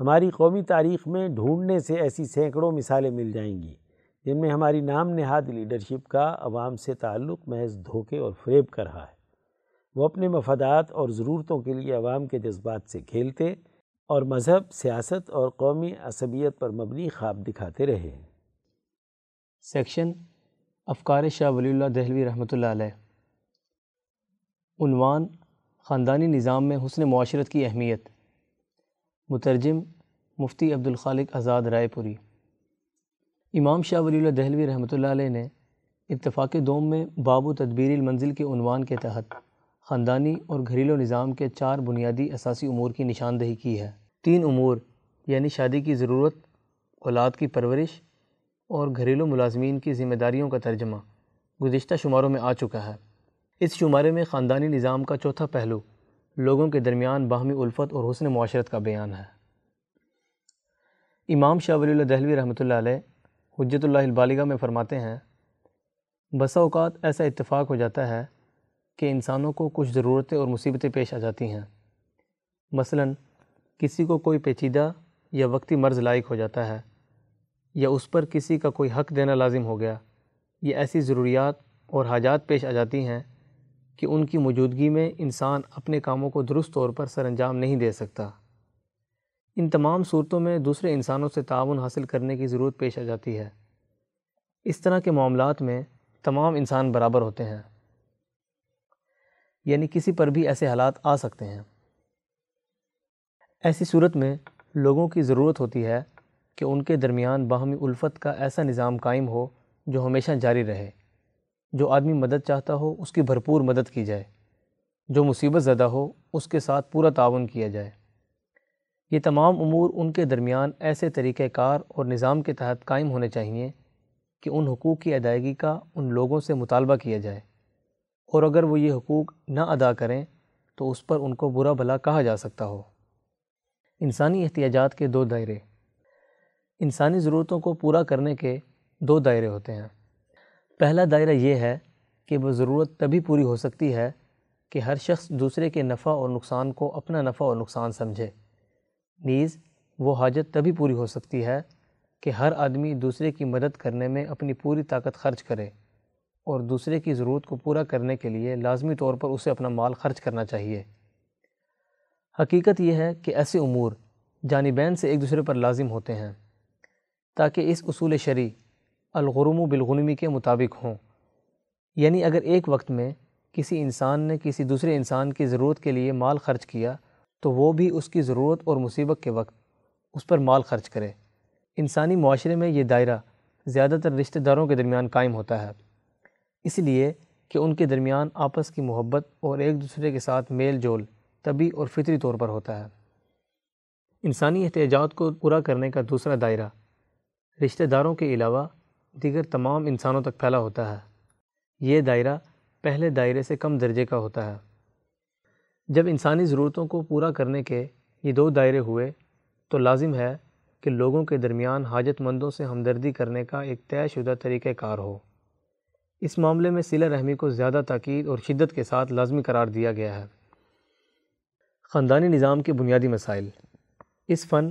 ہماری قومی تاریخ میں ڈھونڈنے سے ایسی سینکڑوں مثالیں مل جائیں گی۔ جن میں ہماری نام نہاد لیڈرشپ کا عوام سے تعلق، محض دھوکے اور فریب کر رہا ہے۔ وہ اپنے مفادات اور ضرورتوں کے لیے عوام کے جذبات سے کھیلتے اور مذہب، سیاست اور قومی عصبیت پر مبنی خواب دکھاتے رہے۔ ہیں سیکشن افکار شاہ ولی اللہ دہلوی رحمۃ اللہ علیہ۔ عنوان خاندانی نظام میں حسن معاشرت کی اہمیت۔ مترجم مفتی عبدالخالق آزاد رائے پوری۔ امام شاہ ولی اللہ دہلوی رحمۃ اللہ علیہ نے اتفاق دوم میں باب و تدبیر المنزل کے عنوان کے تحت خاندانی اور گھریلو نظام کے چار بنیادی اساسی امور کی نشاندہی کی ہے۔ تین امور یعنی شادی کی ضرورت، اولاد کی پرورش اور گھریلو ملازمین کی ذمہ داریوں کا ترجمہ گزشتہ شماروں میں آ چکا ہے۔ اس شمارے میں خاندانی نظام کا چوتھا پہلو لوگوں کے درمیان باہمی الفت اور حسن معاشرت کا بیان ہے۔ امام شاہ ولی اللہ دہلوی رحمۃ اللہ علیہ حجت اللہ البالغہ میں فرماتے ہیں، بسا اوقات ایسا اتفاق ہو جاتا ہے کہ انسانوں کو کچھ ضرورتیں اور مصیبتیں پیش آ جاتی ہیں۔ مثلا، کسی کو کوئی پیچیدہ یا وقتی مرض لائق ہو جاتا ہے، یا اس پر کسی کا کوئی حق دینا لازم ہو گیا۔ یہ ایسی ضروریات اور حاجات پیش آ جاتی ہیں کہ ان کی موجودگی میں انسان اپنے کاموں کو درست طور پر سر انجام نہیں دے سکتا۔ ان تمام صورتوں میں دوسرے انسانوں سے تعاون حاصل کرنے کی ضرورت پیش آ جاتی ہے۔ اس طرح کے معاملات میں تمام انسان برابر ہوتے ہیں۔ یعنی کسی پر بھی ایسے حالات آ سکتے ہیں۔ ایسی صورت میں لوگوں کی ضرورت ہوتی ہے کہ ان کے درمیان باہمی الفت کا ایسا نظام قائم ہو جو ہمیشہ جاری رہے۔ جو آدمی مدد چاہتا ہو، اس کی بھرپور مدد کی جائے۔ جو مصیبت زدہ ہو، اس کے ساتھ پورا تعاون کیا جائے۔ یہ تمام امور ان کے درمیان ایسے طریقہ کار اور نظام کے تحت قائم ہونے چاہیے کہ ان حقوق کی ادائیگی کا ان لوگوں سے مطالبہ کیا جائے اور اگر وہ یہ حقوق نہ ادا کریں تو اس پر ان کو برا بھلا کہا جا سکتا ہو۔ انسانی احتیاجات کے دو دائرے۔ انسانی ضرورتوں کو پورا کرنے کے دو دائرے ہوتے ہیں۔ پہلا دائرہ یہ ہے کہ وہ ضرورت تبھی پوری ہو سکتی ہے کہ ہر شخص دوسرے کے نفع اور نقصان کو اپنا نفع اور نقصان سمجھے۔ نیز وہ حاجت تبھی پوری ہو سکتی ہے کہ ہر آدمی دوسرے کی مدد کرنے میں اپنی پوری طاقت خرچ کرے اور دوسرے کی ضرورت کو پورا کرنے کے لیے لازمی طور پر اسے اپنا مال خرچ کرنا چاہیے۔ حقیقت یہ ہے کہ ایسے امور جانبین سے ایک دوسرے پر لازم ہوتے ہیں تاکہ اس اصول شرعی الغرم و بالغنمی کے مطابق ہوں۔ یعنی اگر ایک وقت میں کسی انسان نے کسی دوسرے انسان کی ضرورت کے لیے مال خرچ کیا تو وہ بھی اس کی ضرورت اور مصیبت کے وقت اس پر مال خرچ کرے۔ انسانی معاشرے میں یہ دائرہ زیادہ تر رشتہ داروں کے درمیان قائم ہوتا ہے۔ اس لیے کہ ان کے درمیان آپس کی محبت اور ایک دوسرے کے ساتھ میل جول طبی اور فطری طور پر ہوتا ہے۔ انسانی احتیاجات کو پورا کرنے کا دوسرا دائرہ رشتہ داروں کے علاوہ دیگر تمام انسانوں تک پھیلا ہوتا ہے۔ یہ دائرہ پہلے دائرے سے کم درجے کا ہوتا ہے۔ جب انسانی ضرورتوں کو پورا کرنے کے یہ دو دائرے ہوئے، تو لازم ہے کہ لوگوں کے درمیان حاجت مندوں سے ہمدردی کرنے کا ایک طے شدہ طریقہ کار ہو۔ اس معاملے میں صلہ رحمی کو زیادہ تاکید اور شدت کے ساتھ لازمی قرار دیا گیا ہے۔ خاندانی نظام کے بنیادی مسائل۔ اس فن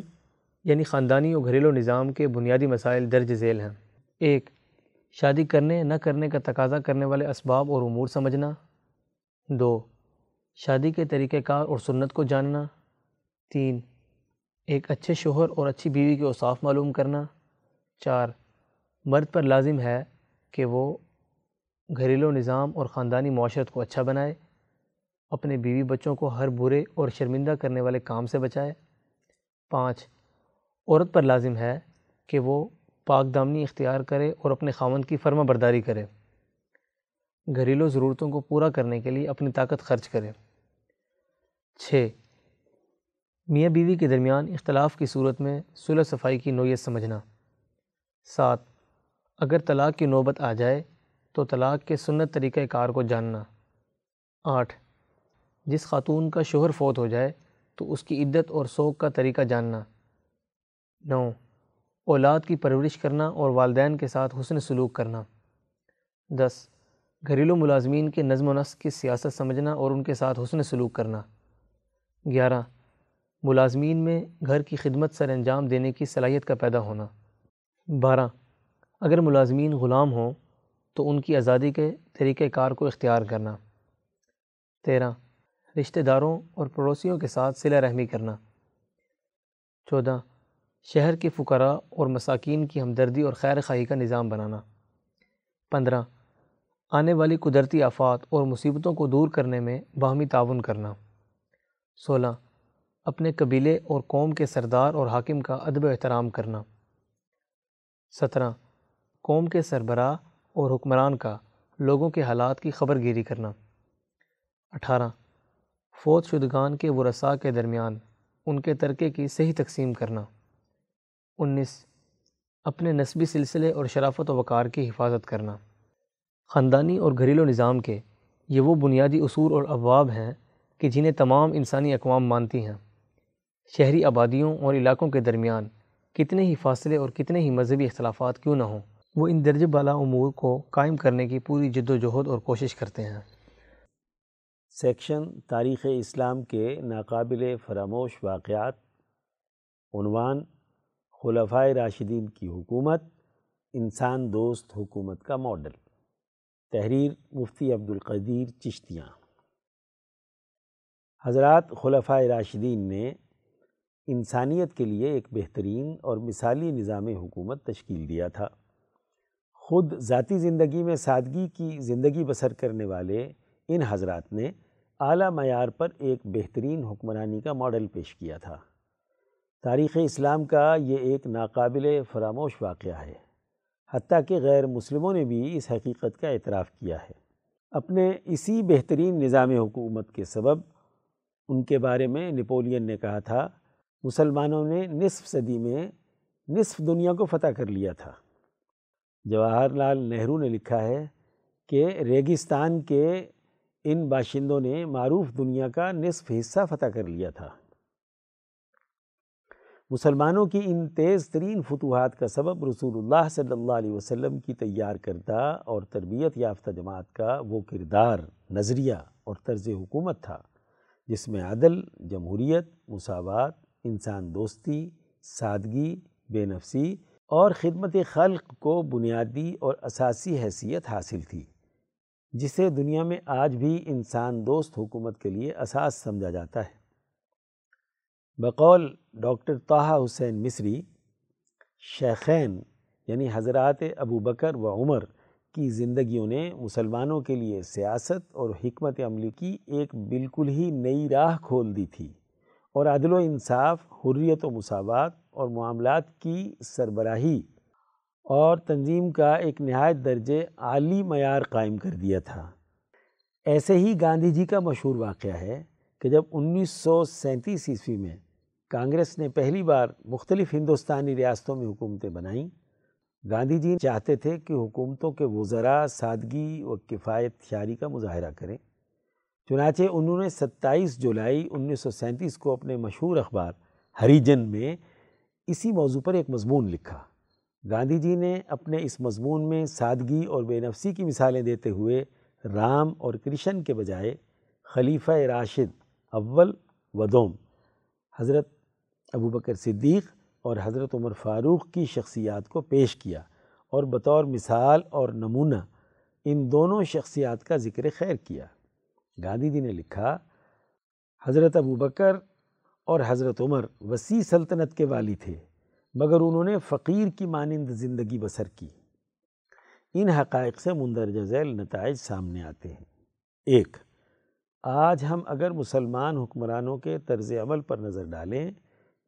یعنی خاندانی اور گھریلو نظام کے بنیادی مسائل درج ذیل ہیں۔ ایک، شادی کرنے، نہ کرنے کا تقاضا کرنے والے اسباب اور امور سمجھنا۔ دو شادی کے طریقہ کار اور سنت کو جاننا۔ تین، ایک اچھے شوہر اور اچھی بیوی کے اوصاف معلوم کرنا۔ چار، مرد پر لازم ہے کہ وہ گھریلو نظام اور خاندانی معاشرت کو اچھا بنائے۔ اپنے بیوی بچوں کو ہر برے اور شرمندہ کرنے والے کام سے بچائے۔ پانچ، عورت پر لازم ہے کہ وہ پاک دامنی اختیار کرے اور اپنے خاوند کی فرما برداری کرے۔ گھریلو ضرورتوں کو پورا کرنے کے لیے اپنی طاقت خرچ کرے۔ چھ۔ میاں بیوی کے درمیان اختلاف کی صورت میں صلح صفائی کی نوعیت سمجھنا۔ سات، اگر طلاق کی نوبت آ جائے تو طلاق کے سنت طریقہ کار کو جاننا۔ آٹھ، جس خاتون کا شوہر فوت ہو جائے تو اس کی عدت اور سوگ کا طریقہ جاننا۔ نو، اولاد کی پرورش کرنا اور والدین کے ساتھ حسن سلوک کرنا۔ دس، گھریلو ملازمین کے نظم و نسق کی سیاست سمجھنا اور ان کے ساتھ حسن سلوک کرنا۔ گیارہ، ملازمین میں گھر کی خدمت سر انجام دینے کی صلاحیت کا پیدا ہونا۔ بارہ، اگر ملازمین غلام ہوں تو ان کی آزادی کے طریقہ کار کو اختیار کرنا۔ تیرہ، رشتہ داروں اور پڑوسیوں کے ساتھ صلہ رحمی کرنا۔ چودہ، شہر کے فقراء اور مساکین کی ہمدردی اور خیر خواہی کا نظام بنانا۔ پندرہ، آنے والی قدرتی آفات اور مصیبتوں کو دور کرنے میں باہمی تعاون کرنا۔ سولہ، اپنے قبیلے اور قوم کے سردار اور حاکم کا ادب و احترام کرنا۔ سترہ، قوم کے سربراہ اور حکمران کا لوگوں کے حالات کی خبر گیری کرنا۔ اٹھارہ فوت شدگان کے ورثاء کے درمیان ان کے ترکے کی صحیح تقسیم کرنا۔ انیس، اپنے نسبی سلسلے اور شرافت و وقار کی حفاظت کرنا۔ خاندانی اور گھریلو نظام کے یہ وہ بنیادی اصول اور ابواب ہیں کہ جنہیں تمام انسانی اقوام مانتی ہیں، شہری آبادیوں اور علاقوں کے درمیان کتنے ہی فاصلے اور کتنے ہی مذہبی اختلافات کیوں نہ ہوں، وہ ان درج بالا امور کو قائم کرنے کی پوری جد و جہد اور کوشش کرتے ہیں۔ سیکشن تاریخ اسلام کے ناقابل فراموش واقعات، عنوان خلفۂ راشدین کی حکومت، انسان دوست حکومت کا ماڈل۔ تحریر مفتی عبدالقدیر چشتیاں۔ حضرات خلفۂ راشدین نے انسانیت کے لیے ایک بہترین اور مثالی نظام حکومت تشکیل دیا تھا۔ خود ذاتی زندگی میں سادگی کی زندگی بسر کرنے والے ان حضرات نے اعلیٰ معیار پر ایک بہترین حکمرانی کا ماڈل پیش کیا تھا۔ تاریخ اسلام کا یہ ایک ناقابل فراموش واقعہ ہے، حتیٰ کہ غیر مسلموں نے بھی اس حقیقت کا اعتراف کیا ہے۔ اپنے اسی بہترین نظام حکومت کے سبب ان کے بارے میں نپولین نے کہا تھا، مسلمانوں نے نصف صدی میں نصف دنیا کو فتح کر لیا تھا۔ جواہر لال نہرو نے لکھا ہے کہ ریگستان کے ان باشندوں نے معروف دنیا کا نصف حصہ فتح کر لیا تھا۔ مسلمانوں کی ان تیز ترین فتوحات کا سبب رسول اللہ صلی اللہ علیہ وسلم کی تیار کردہ اور تربیت یافتہ جماعت کا وہ کردار، نظریہ اور طرز حکومت تھا۔ جس میں عدل، جمہوریت، مساوات، انسان دوستی، سادگی، بے نفسی اور خدمت خلق کو بنیادی اور اساسی حیثیت حاصل تھی، جسے دنیا میں آج بھی انسان دوست حکومت کے لیے اساس سمجھا جاتا ہے۔ بقول ڈاکٹر طاہا حسین مصری، شیخین یعنی حضرات ابو بکر و عمر کی زندگیوں نے مسلمانوں کے لیے سیاست اور حکمت عملی کی ایک بالکل ہی نئی راہ کھول دی تھی اور عدل و انصاف، حریت و مساوات اور معاملات کی سربراہی اور تنظیم کا ایک نہایت درجے عالی معیار قائم کر دیا تھا۔ ایسے ہی گاندھی جی کا مشہور واقعہ ہے کہ جب انیس سو سینتیس عیسوی میں کانگریس نے پہلی بار مختلف ہندوستانی ریاستوں میں حکومتیں بنائیں گاندھی جی چاہتے تھے کہ حکومتوں کے وزراء سادگی و کفایت خیاری کا مظاہرہ کریں۔ چنانچہ انہوں نے ستائیس جولائی انیس سو سینتیس کو اپنے مشہور اخبار ہریجن میں اسی موضوع پر ایک مضمون لکھا۔ گاندھی جی نے اپنے اس مضمون میں سادگی اور بے نفسی کی مثالیں دیتے ہوئے رام اور کرشن کے بجائے خلیفہ راشد اول و دوم، حضرت ابو بکر صدیق اور حضرت عمر فاروق کی شخصیات کو پیش کیا اور بطور مثال اور نمونہ ان دونوں شخصیات کا ذکر خیر کیا۔ گاندھی جی نے لکھا، حضرت ابو بکر اور حضرت عمر وسیع سلطنت کے والی تھے، مگر انہوں نے فقیر کی مانند زندگی بسر کی۔ ان حقائق سے مندرجہ ذیل نتائج سامنے آتے ہیں۔ ایک، آج ہم اگر مسلمان حکمرانوں کے طرز عمل پر نظر ڈالیں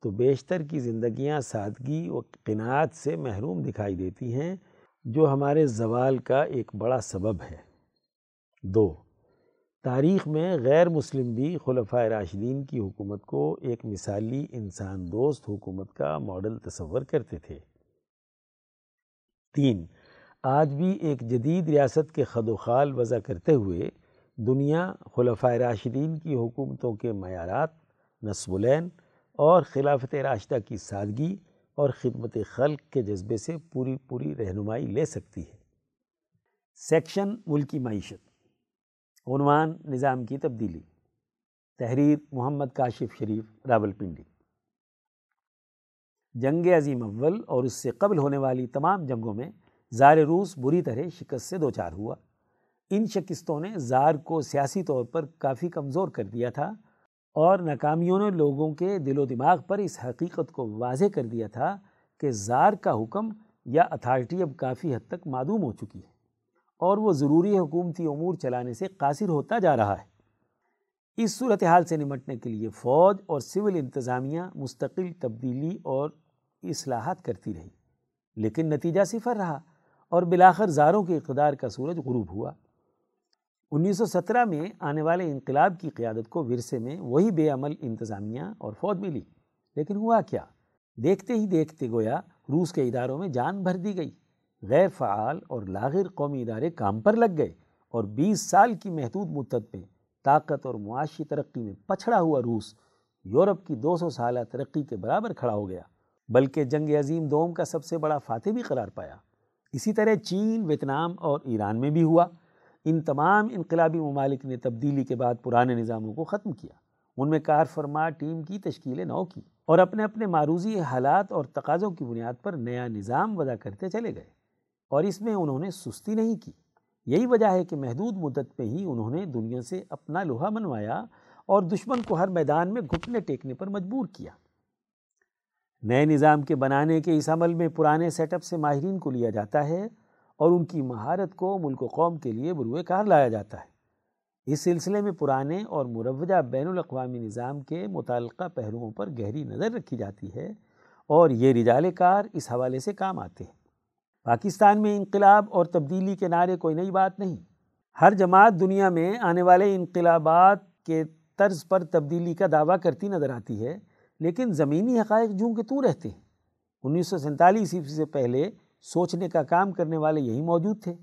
تو بیشتر کی زندگیاں سادگی و قناعت سے محروم دکھائی دیتی ہیں، جو ہمارے زوال کا ایک بڑا سبب ہے۔ دو، تاریخ میں غیر مسلم بھی خلفۂ راشدین کی حکومت کو ایک مثالی انسان دوست حکومت کا ماڈل تصور کرتے تھے۔ تین، آج بھی ایک جدید ریاست کے خد و خال وضع کرتے ہوئے دنیا خلفۂ راشدین کی حکومتوں کے معیارات، نصب العین اور خلافت راشدہ کی سادگی اور خدمت خلق کے جذبے سے پوری پوری رہنمائی لے سکتی ہے۔ سیکشن ملکی معیشت۔ عنوان نظام کی تبدیلی۔ تحریر محمد کاشف شریف، راول پنڈی۔ جنگ عظیم اول اور اس سے قبل ہونے والی تمام جنگوں میں زار روس بری طرح شکست سے دوچار ہوا۔ ان شکستوں نے زار کو سیاسی طور پر کافی کمزور کر دیا تھا۔ اور ناکامیوں نے لوگوں کے دل و دماغ پر اس حقیقت کو واضح کر دیا تھا کہ زار کا حکم یا اتھارٹی اب کافی حد تک معدوم ہو چکی ہے اور وہ ضروری حکومتی امور چلانے سے قاصر ہوتا جا رہا ہے۔ اس صورتحال سے نمٹنے کے لیے فوج اور سول انتظامیہ مستقل تبدیلی اور اصلاحات کرتی رہی، لیکن نتیجہ صفر رہا اور بلاخر زاروں کے اقتدار کا سورج غروب ہوا۔ انیس سو سترہ میں آنے والے انقلاب کی قیادت کو ورثے میں وہی بے عمل انتظامیہ اور فوج ملی۔ لیکن ہوا کیا؟ دیکھتے ہی دیکھتے گویا روس کے اداروں میں جان بھر دی گئی۔ غیر فعال اور لاغر قومی ادارے کام پر لگ گئے اور بیس سال کی محدود مدت میں طاقت اور معاشی ترقی میں پچھڑا ہوا روس یورپ کی دو سو سالہ ترقی کے برابر کھڑا ہو گیا۔ بلکہ جنگ عظیم دوم کا سب سے بڑا فاتح بھی قرار پایا۔ اسی طرح چین، ویتنام اور ایران میں بھی ہوا۔ ان تمام انقلابی ممالک نے تبدیلی کے بعد پرانے نظاموں کو ختم کیا۔ ان میں کار فرما ٹیم کی تشکیل نو کی اور اپنے اپنے معروضی حالات اور تقاضوں کی بنیاد پر نیا نظام وضع کرتے چلے گئے اور اس میں انہوں نے سستی نہیں کی۔ یہی وجہ ہے کہ محدود مدت میں ہی انہوں نے دنیا سے اپنا لوہا منوایا اور دشمن کو ہر میدان میں گھٹنے ٹیکنے پر مجبور کیا۔ نئے نظام کے بنانے کے اس عمل میں پرانے سیٹ اپ سے ماہرین کو لیا جاتا ہے۔ اور ان کی مہارت کو ملک و قوم کے لیے بروئے کار لایا جاتا ہے۔ اس سلسلے میں پرانے اور مروجہ بین الاقوامی نظام کے متعلقہ پہلوؤں پر گہری نظر رکھی جاتی ہے اور یہ رجال کار اس حوالے سے کام آتے ہیں۔ پاکستان میں انقلاب اور تبدیلی کے نعرے کوئی نئی بات نہیں۔ ہر جماعت دنیا میں آنے والے انقلابات کے طرز پر تبدیلی کا دعویٰ کرتی نظر آتی ہے، لیکن زمینی حقائق جوں کہ تو رہتے ہیں۔ انیس سو سینتالیس عیسوی سے پہلے سوچنے کا کام کرنے والے یہی موجود تھے۔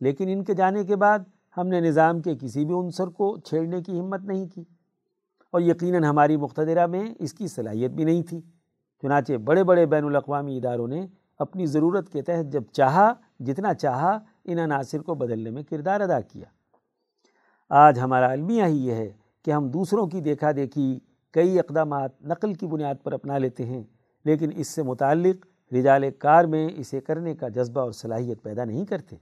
لیکن ان کے جانے کے بعد ہم نے نظام کے کسی بھی عنصر کو چھیڑنے کی ہمت نہیں کی۔ اور یقیناً ہماری مقتدرہ میں اس کی صلاحیت بھی نہیں تھی۔ چنانچہ بڑے بڑے بین الاقوامی اداروں نے اپنی ضرورت کے تحت جب چاہا، جتنا چاہا، ان عناصر کو بدلنے میں کردار ادا کیا۔ آج ہمارا المیہ ہی یہ ہے کہ ہم دوسروں کی دیکھا دیکھی کئی اقدامات نقل کی بنیاد پر اپنا لیتے ہیں، لیکن اس سے متعلق رجال کار میں اسے کرنے کا جذبہ اور صلاحیت پیدا نہیں کرتے۔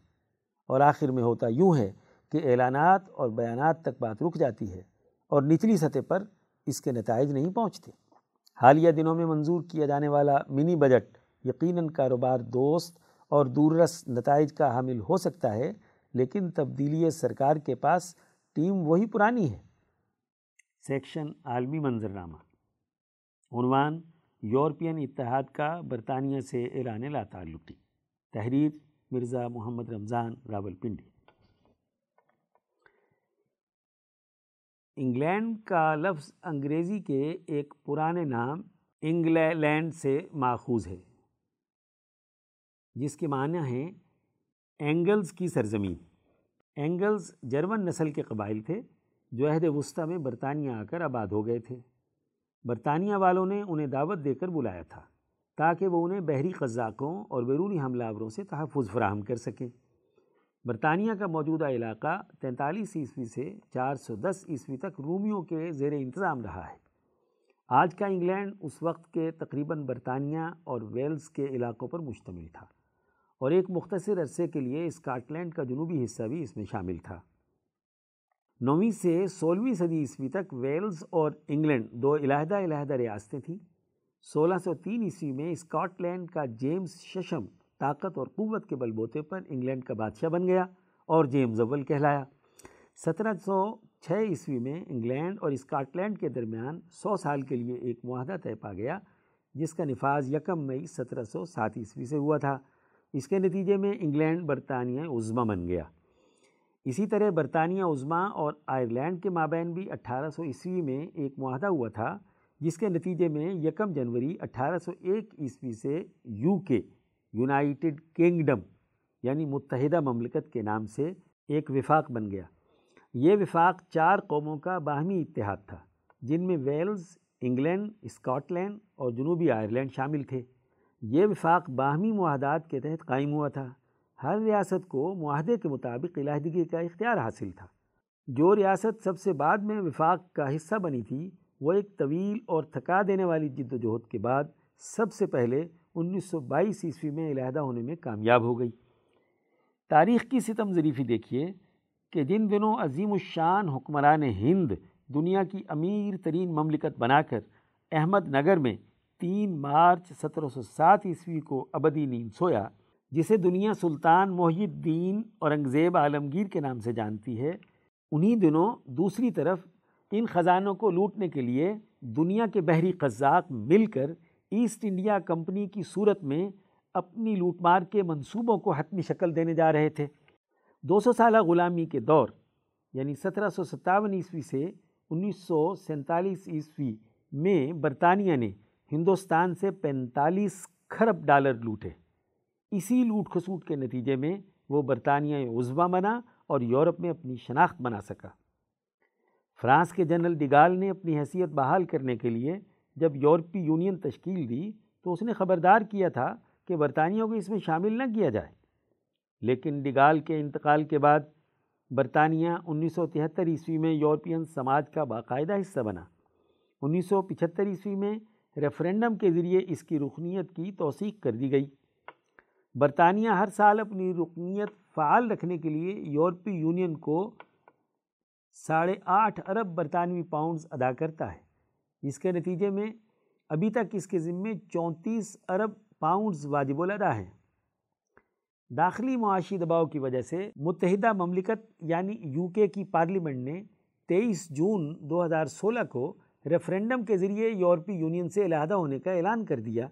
اور آخر میں ہوتا یوں ہے کہ اعلانات اور بیانات تک بات رک جاتی ہے اور نچلی سطح پر اس کے نتائج نہیں پہنچتے۔ حالیہ دنوں میں منظور کیا جانے والا منی بجٹ یقیناً کاروبار دوست اور دوررس نتائج کا حامل ہو سکتا ہے، لیکن تبدیلی سرکار کے پاس ٹیم وہی پرانی ہے۔ سیکشن عالمی منظرنامہ۔ عنوان یورپین اتحاد کا برطانیہ سے اعلان لا تعلقی تحریر مرزا محمد رمضان راول پنڈی انگلینڈ کا لفظ انگریزی کے ایک پرانے نام انگلینڈ سے ماخوذ ہے، جس کے معنی ہیں اینگلز کی سرزمین۔ اینگلز جرمن نسل کے قبائل تھے جو عہد وسطی میں برطانیہ آ کر آباد ہو گئے تھے۔ برطانیہ والوں نے انہیں دعوت دے کر بلایا تھا تاکہ وہ انہیں بحری قزاقوں اور بیرونی حملہ آوروں سے تحفظ فراہم کر سکیں۔ برطانیہ کا موجودہ علاقہ تینتالیس عیسوی سے چار سو دس عیسوی تک رومیوں کے زیر انتظام رہا ہے۔ آج کا انگلینڈ اس وقت کے تقریباً برطانیہ اور ویلز کے علاقوں پر مشتمل تھا اور ایک مختصر عرصے کے لیے اسکاٹ لینڈ کا جنوبی حصہ بھی اس میں شامل تھا۔ نویں سے سولہویں صدی عیسوی تک ویلز اور انگلینڈ دو علیحدہ علیحدہ ریاستیں تھیں۔ سولہ سو تین عیسوی میں اسکاٹ لینڈ کا جیمز ششم طاقت اور قوت کے بل بوتے پر انگلینڈ کا بادشاہ بن گیا اور جیمز اول کہلایا۔ سترہ سو چھ عیسوی میں انگلینڈ اور اسکاٹ لینڈ کے درمیان سو سال کے لیے ایک معاہدہ طے پا گیا، جس کا نفاذ یکم مئی سترہ سو سات عیسوی سے ہوا تھا۔ اس کے نتیجے میں انگلینڈ برطانیہ عظمہ بن گیا۔ اسی طرح برطانیہ عظما اور آئرلینڈ کے مابین بھی اٹھارہ سو عیسوی میں ایک معاہدہ ہوا تھا، جس کے نتیجے میں یکم جنوری اٹھارہ سو ایک عیسوی سے یو کے یونائٹڈ کنگڈم یعنی متحدہ مملکت کے نام سے ایک وفاق بن گیا۔ یہ وفاق چار قوموں کا باہمی اتحاد تھا، جن میں ویلز، انگلینڈ اسکاٹ لینڈ اور جنوبی آئرلینڈ شامل تھے۔ یہ وفاق باہمی معاہدات کے تحت قائم ہوا تھا۔ ہر ریاست کو معاہدے کے مطابق علیحدگی کا اختیار حاصل تھا۔ جو ریاست سب سے بعد میں وفاق کا حصہ بنی تھی، وہ ایک طویل اور تھکا دینے والی جد و جہد کے بعد سب سے پہلے انیس سو بائیس عیسوی میں علیحدہ ہونے میں کامیاب ہو گئی۔ تاریخ کی ستم ظریفی دیکھیے کہ جن دنوں عظیم الشان حکمران ہند دنیا کی امیر ترین مملکت بنا کر احمد نگر میں تین مارچ سترہ سو سات عیسوی کو ابدی نیند سویا جسے دنیا سلطان محی الدین اورنگزیب عالمگیر کے نام سے جانتی ہے، انہی دنوں دوسری طرف ان خزانوں کو لوٹنے کے لیے دنیا کے بحری قزاق مل کر ایسٹ انڈیا کمپنی کی صورت میں اپنی لوٹ مار کے منصوبوں کو حتمی شکل دینے جا رہے تھے۔ دو سو سالہ غلامی کے دور یعنی سترہ سو ستاون عیسوی سے انیس سو سینتالیس عیسوی میں برطانیہ نے ہندوستان سے پینتالیس کھرب ڈالر لوٹے۔ اسی لوٹ خسوٹ کے نتیجے میں وہ برطانیہ عزبہ بنا اور یورپ میں اپنی شناخت بنا سکا۔ فرانس کے جنرل ڈگال نے اپنی حیثیت بحال کرنے کے لیے جب یورپی یونین تشکیل دی تو اس نے خبردار کیا تھا کہ برطانیہ کو اس میں شامل نہ کیا جائے۔ لیکن ڈگال کے انتقال کے بعد برطانیہ انیس سو تہتر عیسوی میں یورپین سماج کا باقاعدہ حصہ بنا۔ انیس سو پچہتر عیسوی میں ریفرینڈم کے ذریعے اس کی رکنیت کی توثیق کر دی گئی۔ برطانیہ ہر سال اپنی رکنیت فعال رکھنے کے لیے یورپی یونین کو ساڑھے آٹھ ارب برطانوی پاؤنڈز ادا کرتا ہے، جس کے نتیجے میں ابھی تک اس کے ذمے چونتیس ارب پاؤنڈز واجب الادا ہیں۔ داخلی معاشی دباؤ کی وجہ سے متحدہ مملکت یعنی یو کے کی پارلیمنٹ نے تیئیس جون دو ہزار سولہ کو ریفرینڈم کے ذریعے یورپی یونین سے علیحدہ ہونے کا اعلان کر دیا۔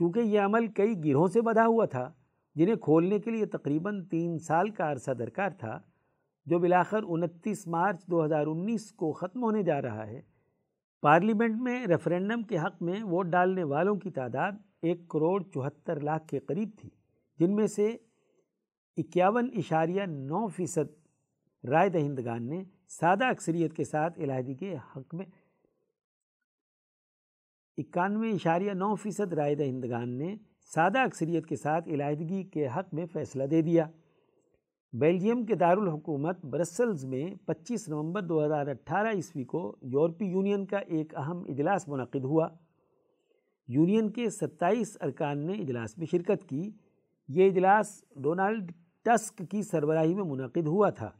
چونکہ یہ عمل کئی گروہوں سے بدھا ہوا تھا، جنہیں کھولنے کے لیے تقریباً تین سال کا عرصہ درکار تھا، جو بلاخر انتیس مارچ دو ہزار انیس کو ختم ہونے جا رہا ہے۔ پارلیمنٹ میں ریفرینڈم کے حق میں ووٹ ڈالنے والوں کی تعداد ایک کروڑ چوہتر لاکھ کے قریب تھی، جن میں سے اکیاون اشاریہ نو فیصد رائے دہندگان نے سادہ اکثریت کے ساتھ علیحدگی کے حق میں اکانوے اشاریہ نو فیصد رائے دہندگان نے سادہ اکثریت کے ساتھ علیحدگی کے حق میں فیصلہ دے دیا۔ بیلجیم کے دارالحکومت برسلز میں پچیس نومبر دو ہزار اٹھارہ عیسوی کو یورپی یونین کا ایک اہم اجلاس منعقد ہوا۔ یونین کے ستائیس ارکان نے اجلاس میں شرکت کی۔ یہ اجلاس ڈونالڈ ٹسک کی سربراہی میں منعقد ہوا تھا۔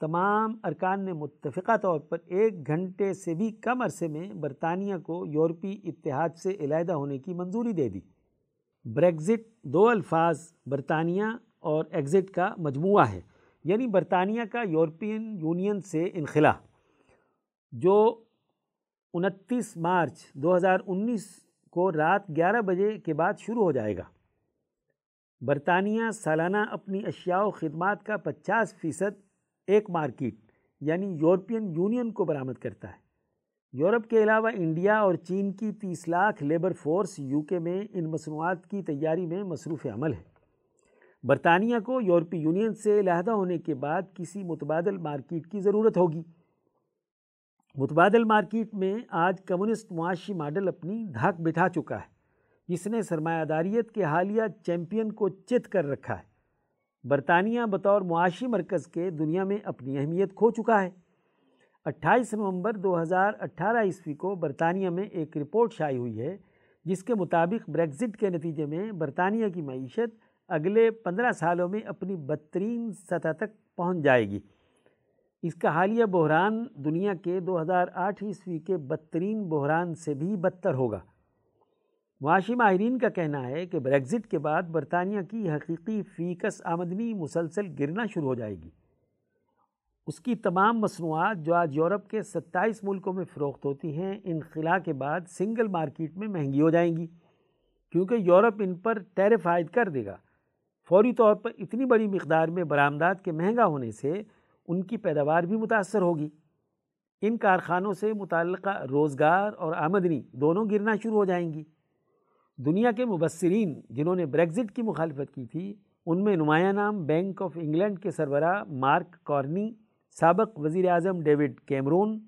تمام ارکان نے متفقہ طور پر ایک گھنٹے سے بھی کم عرصے میں برطانیہ کو یورپی اتحاد سے علیحدہ ہونے کی منظوری دے دی۔ بریگزٹ دو الفاظ برطانیہ اور ایگزٹ کا مجموعہ ہے یعنی برطانیہ کا یورپین یونین سے انخلا جو انتیس مارچ دو ہزار انیس کو رات گیارہ بجے کے بعد شروع ہو جائے گا۔ برطانیہ سالانہ اپنی اشیاء و خدمات کا پچاس فیصد ایک مارکیٹ یعنی یورپین یونین کو برآمد کرتا ہے۔ یورپ کے علاوہ انڈیا اور چین کی تیس لاکھ لیبر فورس یو کے میں ان مصنوعات کی تیاری میں مصروف عمل ہے۔ برطانیہ کو یورپی یونین سے علیحدہ ہونے کے بعد کسی متبادل مارکیٹ کی ضرورت ہوگی۔ متبادل مارکیٹ میں آج کمیونسٹ معاشی ماڈل اپنی دھاک بٹھا چکا ہے۔ جس نے سرمایہ داریت کے حالیہ چیمپئن کو چت کر رکھا ہے۔ برطانیہ بطور معاشی مرکز کے دنیا میں اپنی اہمیت کھو چکا ہے۔ اٹھائیس نومبر دو ہزار اٹھارہ عیسوی کو برطانیہ میں ایک رپورٹ شائع ہوئی ہے، جس کے مطابق بریگزٹ کے نتیجے میں برطانیہ کی معیشت اگلے پندرہ سالوں میں اپنی بدترین سطح تک پہنچ جائے گی۔ اس کا حالیہ بحران دنیا کے دو ہزار آٹھ عیسوی کے بدترین بحران سے بھی بدتر ہوگا۔ معاشی ماہرین کا کہنا ہے کہ بریگزٹ کے بعد برطانیہ کی حقیقی فیکس آمدنی مسلسل گرنا شروع ہو جائے گی۔ اس کی تمام مصنوعات جو آج یورپ کے ستائیس ملکوں میں فروخت ہوتی ہیں انخلا کے بعد سنگل مارکیٹ میں مہنگی ہو جائیں گی، کیونکہ یورپ ان پر ٹیرف عائد کر دے گا۔ فوری طور پر اتنی بڑی مقدار میں برآمدات کے مہنگا ہونے سے ان کی پیداوار بھی متاثر ہوگی۔ ان کارخانوں سے متعلقہ روزگار اور آمدنی دونوں گرنا شروع ہو جائیں گی۔ دنیا کے مبصرین جنہوں نے بریگزٹ کی مخالفت کی تھی، ان میں نمایاں نام بینک آف انگلینڈ کے سربراہ مارک کارنی، سابق وزیر اعظم David Cameron,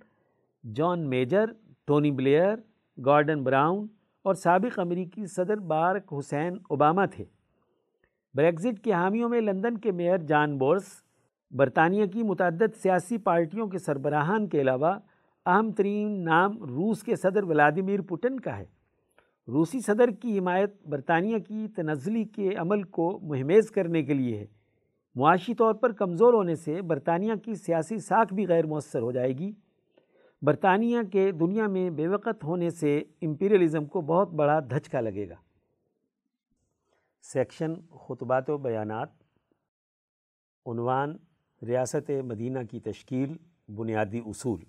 John Major, Tony Blair, Gordon Brown اور سابق امریکی صدر بارک حسین اوباما تھے۔ بریگزٹ کے حامیوں میں لندن کے میئر جان بورس، برطانیہ کی متعدد سیاسی پارٹیوں کے سربراہان کے علاوہ اہم ترین نام روس کے صدر ولادیمیر پوٹن کا ہے۔ روسی صدر کی حمایت برطانیہ کی تنزلی کے عمل کو مہمیز کرنے کے لیے ہے۔ معاشی طور پر کمزور ہونے سے برطانیہ کی سیاسی ساکھ بھی غیر مؤثر ہو جائے گی۔ برطانیہ کے دنیا میں بے وقت ہونے سے امپیریلزم کو بہت بڑا دھچکا لگے گا۔ سیکشن خطبات و بیانات۔ عنوان ریاست مدینہ کی تشکیل، بنیادی اصول۔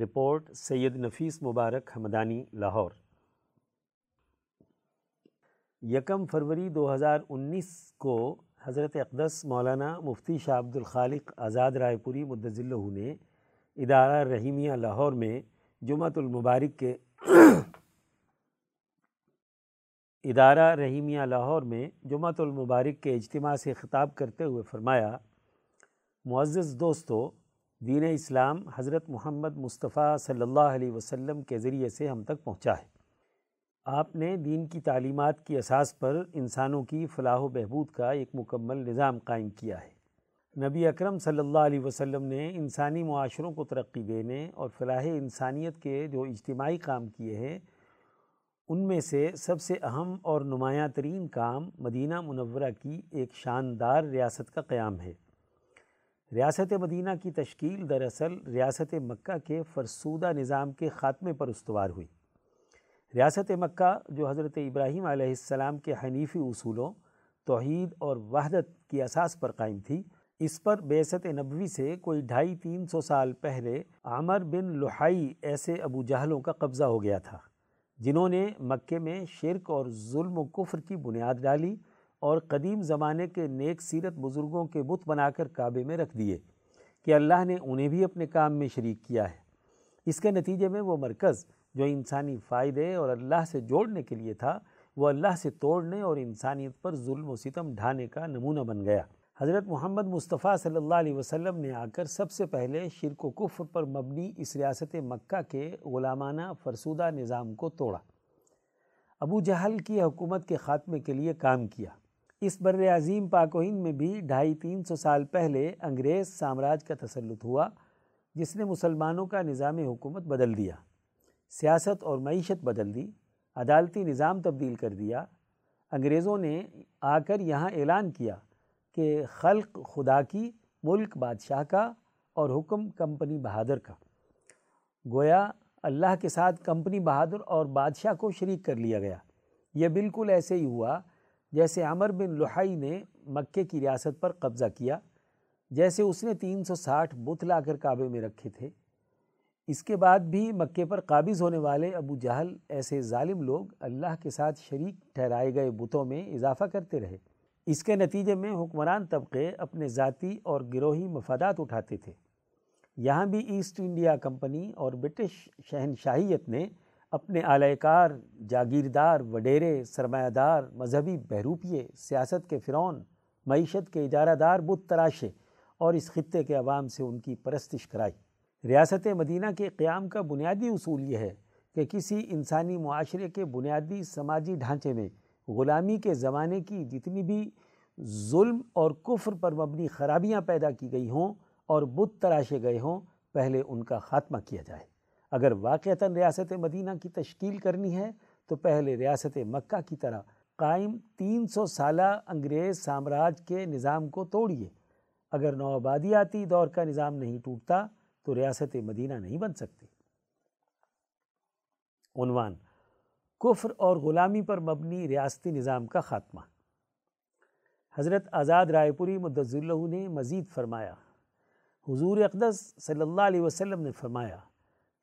رپورٹ سید نفیس مبارک حمدانی لاہور۔ یکم فروری دو ہزار انیس کو حضرت اقدس مولانا مفتی شاہ عبد الخالق آزاد رائے پوری مدضلہ نے ادارہ رحیمیہ لاہور میں جمعۃ المبارک کے ادارہ رحیمیہ لاہور میں جمعۃ المبارک کے اجتماع سے خطاب کرتے ہوئے فرمایا، معزز دوستو دین اسلام حضرت محمد مصطفیٰ صلی اللہ علیہ وسلم کے ذریعے سے ہم تک پہنچا ہے۔ آپ نے دین کی تعلیمات کی اساس پر انسانوں کی فلاح و بہبود کا ایک مکمل نظام قائم کیا ہے۔ نبی اکرم صلی اللہ علیہ وسلم نے انسانی معاشروں کو ترقی دینے اور فلاح انسانیت کے جو اجتماعی کام کیے ہیں، ان میں سے سب سے اہم اور نمایاں ترین کام مدینہ منورہ کی ایک شاندار ریاست کا قیام ہے۔ ریاست مدینہ کی تشکیل دراصل ریاست مکہ کے فرسودہ نظام کے خاتمے پر استوار ہوئی۔ ریاست مکہ، جو حضرت ابراہیم علیہ السلام کے حنیفی اصولوں، توحید اور وحدت کی اساس پر قائم تھی، اس پر بیست نبوی سے کوئی ڈھائی تین سو سال پہلے عمر بن لحائی ایسے ابو جہلوں کا قبضہ ہو گیا تھا، جنہوں نے مکے میں شرک اور ظلم و کفر کی بنیاد ڈالی۔ اور قدیم زمانے کے نیک سیرت بزرگوں کے بت بنا کر کعبے میں رکھ دیے کہ اللہ نے انہیں بھی اپنے کام میں شریک کیا ہے۔ اس کے نتیجے میں وہ مرکز جو انسانی فائدے اور اللہ سے جوڑنے کے لیے تھا، وہ اللہ سے توڑنے اور انسانیت پر ظلم و ستم ڈھانے کا نمونہ بن گیا۔ حضرت محمد مصطفیٰ صلی اللہ علیہ وسلم نے آ کر سب سے پہلے شرک و کفر پر مبنی اس ریاست مکہ کے غلامانہ فرسودہ نظام کو توڑا۔ ابو جہل کی حکومت کے خاتمے کے لیے کام کیا۔ اس بر عظیم پاک و ہند میں بھی ڈھائی تین سو سال پہلے انگریز سامراج کا تسلط ہوا، جس نے مسلمانوں کا نظام حکومت بدل دیا، سیاست اور معیشت بدل دی، عدالتی نظام تبدیل کر دیا۔ انگریزوں نے آ کر یہاں اعلان کیا کہ خلق خدا کی، ملک بادشاہ کا اور حکم کمپنی بہادر کا۔ گویا اللہ کے ساتھ کمپنی بہادر اور بادشاہ کو شریک کر لیا گیا۔ یہ بالکل ایسے ہی ہوا جیسے عمر بن لحائی نے مکے کی ریاست پر قبضہ کیا، جیسے اس نے تین سو ساٹھ بت لا کر کعبے میں رکھے تھے۔ اس کے بعد بھی مکے پر قابض ہونے والے ابو جہل ایسے ظالم لوگ اللہ کے ساتھ شریک ٹھہرائے گئے بتوں میں اضافہ کرتے رہے۔ اس کے نتیجے میں حکمران طبقے اپنے ذاتی اور گروہی مفادات اٹھاتے تھے۔ یہاں بھی ایسٹ انڈیا کمپنی اور برٹش شہنشاہیت نے اپنے اعلی کار، جاگیردار، وڈیرے سرمایہ دار مذہبی بہروپیے، سیاست کے فرعون، معیشت کے اجارہ دار بت تراشے اور اس خطے کے عوام سے ان کی پرستش کرائی۔ ریاست مدینہ کے قیام کا بنیادی اصول یہ ہے کہ کسی انسانی معاشرے کے بنیادی سماجی ڈھانچے میں غلامی کے زمانے کی جتنی بھی ظلم اور کفر پر مبنی خرابیاں پیدا کی گئی ہوں اور بت تراشے گئے ہوں، پہلے ان کا خاتمہ کیا جائے۔ اگر واقعتاً ریاست مدینہ کی تشکیل کرنی ہے، تو پہلے ریاست مکہ کی طرح قائم تین سو سالہ انگریز سامراج کے نظام کو توڑیے۔ اگر نوآبادیاتی دور کا نظام نہیں ٹوٹتا، تو ریاست مدینہ نہیں بن سکتی۔ عنوان کفر اور غلامی پر مبنی ریاستی نظام کا خاتمہ۔ حضرت آزاد رائے پوری مدض اللہ نے مزید فرمایا۔ حضور اقدس صلی اللہ علیہ وسلم نے فرمایا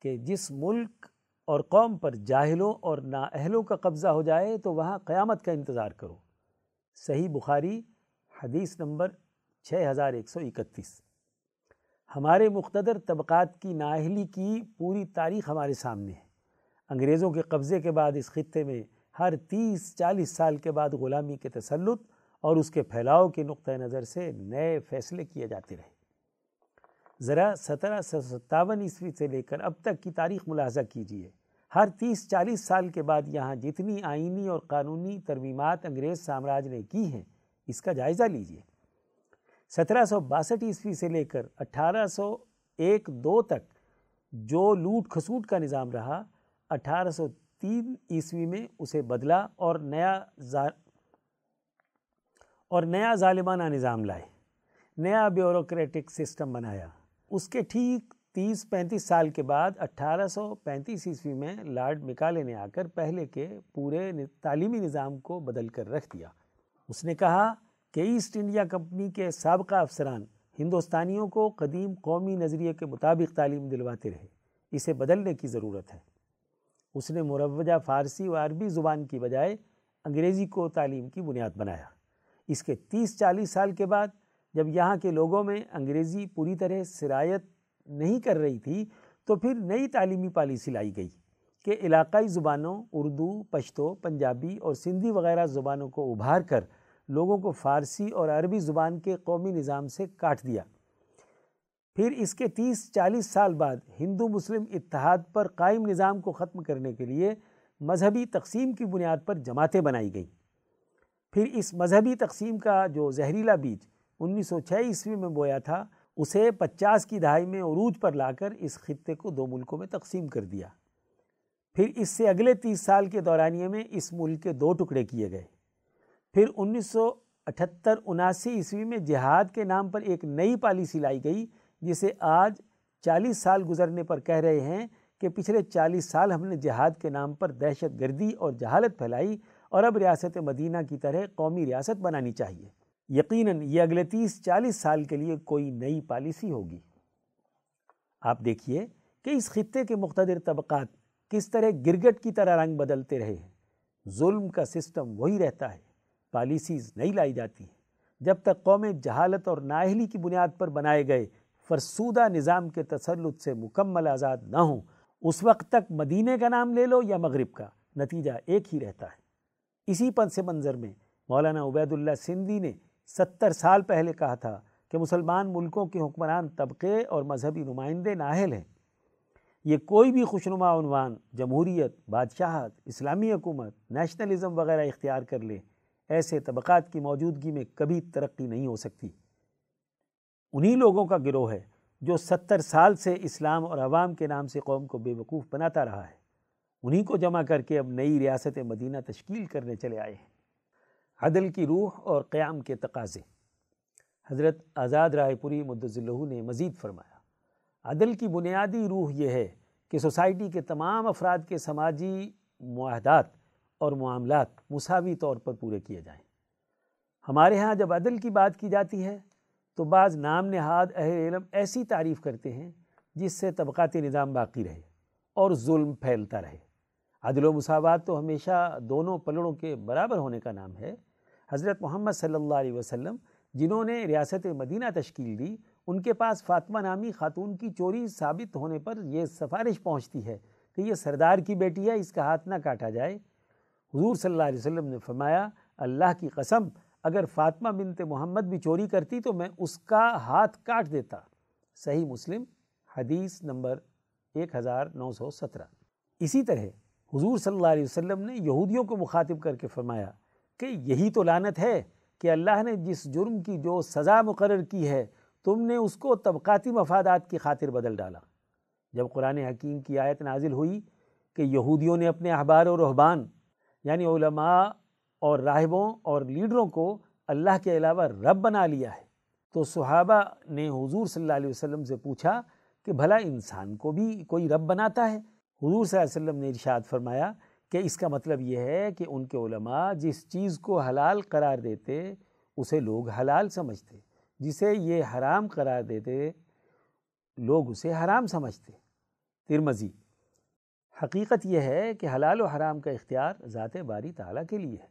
کہ جس ملک اور قوم پر جاہلوں اور نااہلوں کا قبضہ ہو جائے تو وہاں قیامت کا انتظار کرو۔ صحیح بخاری، حدیث نمبر چھ ہزار ایک سو اکتیس۔ ہمارے مقتدر طبقات کی نااہلی کی پوری تاریخ ہمارے سامنے ہے۔ انگریزوں کے قبضے کے بعد اس خطے میں ہر تیس چالیس سال کے بعد غلامی کے تسلط اور اس کے پھیلاؤ کے نقطۂ نظر سے نئے فیصلے کیے جاتے رہے۔ ذرا سترہ سو ستاون عیسوی سے لے کر اب تک کی تاریخ ملاحظہ کیجیے ہر تیس چالیس سال کے بعد یہاں جتنی آئینی اور قانونی ترمیمات انگریز سامراج نے کی ہیں، اس کا جائزہ لیجیے سترہ سو باسٹھ عیسوی سے لے کر اٹھارہ سو ایک دو تک جو لوٹ کھسوٹ کا نظام رہا، اٹھارہ سو تین عیسوی میں اسے بدلا اور نیا اور نیا ظالمانہ نظام لائے، نیا بیوروکریٹک سسٹم بنایا۔ اس کے ٹھیک تیس پینتیس سال کے بعد اٹھارہ سو پینتیس عیسوی میں لارڈ مکالے نے آ کر پہلے کے پورے تعلیمی نظام کو بدل کر رکھ دیا۔ اس نے کہا کہ ایسٹ انڈیا کمپنی کے سابقہ افسران ہندوستانیوں کو قدیم قومی نظریے کے مطابق تعلیم دلواتے رہے۔ اسے بدلنے کی ضرورت ہے۔ اس نے مروجہ فارسی و عربی زبان کی بجائے انگریزی کو تعلیم کی بنیاد بنایا۔ اس کے تیس چالیس سال کے بعد جب یہاں کے لوگوں میں انگریزی پوری طرح سرایت نہیں کر رہی تھی تو پھر نئی تعلیمی پالیسی لائی گئی کہ علاقائی زبانوں، اردو، پشتو، پنجابی اور سندھی وغیرہ زبانوں کو ابھار کر لوگوں کو فارسی اور عربی زبان کے قومی نظام سے کاٹ دیا۔ پھر اس کے تیس، چالیس سال بعد ہندو مسلم اتحاد پر قائم نظام کو ختم کرنے کے لیے مذہبی تقسیم کی بنیاد پر جماعتیں بنائی گئیں۔ پھر اس مذہبی تقسیم کا جو زہریلا بیج انیس سو چھ عیسوی میں بویا تھا، اسے پچاس کی دہائی میں عروج پر لا کر اس خطے کو دو ملکوں میں تقسیم کر دیا۔ پھر اس سے اگلے تیس سال کے دورانیے میں اس ملک کے دو ٹکڑے کیے گئے۔ پھر انیس سو اٹھتر اناسی عیسوی میں جہاد کے نام پر ایک نئی پالیسی لائی گئی، جسے آج چالیس سال گزرنے پر کہہ رہے ہیں کہ پچھلے چالیس سال ہم نے جہاد کے نام پر دہشت گردی اور جہالت پھیلائی اور اب ریاست مدینہ کی طرح قومی ریاست بنانی چاہیے۔ یقیناً یہ اگلے تیس چالیس سال کے لیے کوئی نئی پالیسی ہوگی۔ آپ دیکھیے کہ اس خطے کے مقتدر طبقات کس طرح گرگٹ کی طرح رنگ بدلتے رہے ہیں۔ ظلم کا سسٹم وہی رہتا ہے، پالیسیز نہیں لائی جاتی ہیں۔ جب تک قومیں جہالت اور نااہلی کی بنیاد پر بنائے گئے فرسودہ نظام کے تسلط سے مکمل آزاد نہ ہوں، اس وقت تک مدینہ کا نام لے لو یا مغرب کا، نتیجہ ایک ہی رہتا ہے۔ اسی پن سے منظر میں مولانا عبید اللہ سندھی نے ستر سال پہلے کہا تھا کہ مسلمان ملکوں کے حکمران طبقے اور مذہبی نمائندے نااہل ہیں۔ یہ کوئی بھی خوشنما عنوان جمہوریت، بادشاہت، اسلامی حکومت نیشنلزم وغیرہ اختیار کر لے، ایسے طبقات کی موجودگی میں کبھی ترقی نہیں ہو سکتی۔ انہی لوگوں کا گروہ ہے جو ستر سال سے اسلام اور عوام کے نام سے قوم کو بے وقوف بناتا رہا ہے۔ انہی کو جمع کر کے اب نئی ریاست مدینہ تشکیل کرنے چلے آئے ہیں۔ عدل کی روح اور قیام کے تقاضے۔ حضرت آزاد رائے پوری مدض اللہ نے مزید فرمایا، عدل کی بنیادی روح یہ ہے کہ سوسائٹی کے تمام افراد کے سماجی معاہدات اور معاملات مساوی طور پر پورے کیے جائیں۔ ہمارے ہاں جب عدل کی بات کی جاتی ہے تو بعض نام نہاد اہل علم ایسی تعریف کرتے ہیں جس سے طبقاتی نظام باقی رہے اور ظلم پھیلتا رہے۔ عدل و مساوات تو ہمیشہ دونوں پلڑوں کے برابر ہونے کا نام ہے۔ حضرت محمد صلی اللہ علیہ وسلم جنہوں نے ریاست مدینہ تشکیل دی، ان کے پاس فاطمہ نامی خاتون کی چوری ثابت ہونے پر یہ سفارش پہنچتی ہے کہ یہ سردار کی بیٹی ہے، اس کا ہاتھ نہ کاٹا جائے۔ حضور صلی اللہ علیہ وسلم نے فرمایا، اللہ کی قسم، اگر فاطمہ بنت محمد بھی چوری کرتی تو میں اس کا ہاتھ کاٹ دیتا۔ صحیح مسلم، حدیث نمبر ایک ہزار نو سو سترہ۔ اسی طرح حضور صلی اللہ علیہ وسلم نے یہودیوں کو مخاطب کر کے فرمایا کہ یہی تو لانت ہے کہ اللہ نے جس جرم کی جو سزا مقرر کی ہے، تم نے اس کو طبقاتی مفادات کی خاطر بدل ڈالا۔ جب قرآن حکیم کی آیت نازل ہوئی کہ یہودیوں نے اپنے احبار و رحبان یعنی علماء اور راہبوں اور لیڈروں کو اللہ کے علاوہ رب بنا لیا ہے، تو صحابہ نے حضور صلی اللہ علیہ وسلم سے پوچھا کہ بھلا انسان کو بھی کوئی رب بناتا ہے؟ حضور صلی اللہ علیہ وسلم نے ارشاد فرمایا کہ اس کا مطلب یہ ہے کہ ان کے علماء جس چیز کو حلال قرار دیتے اسے لوگ حلال سمجھتے۔ جسے یہ حرام قرار دیتے، لوگ اسے حرام سمجھتے۔ ترمزی حقیقت یہ ہے کہ حلال و حرام کا اختیار ذات باری تعالیٰ کے لیے ہے۔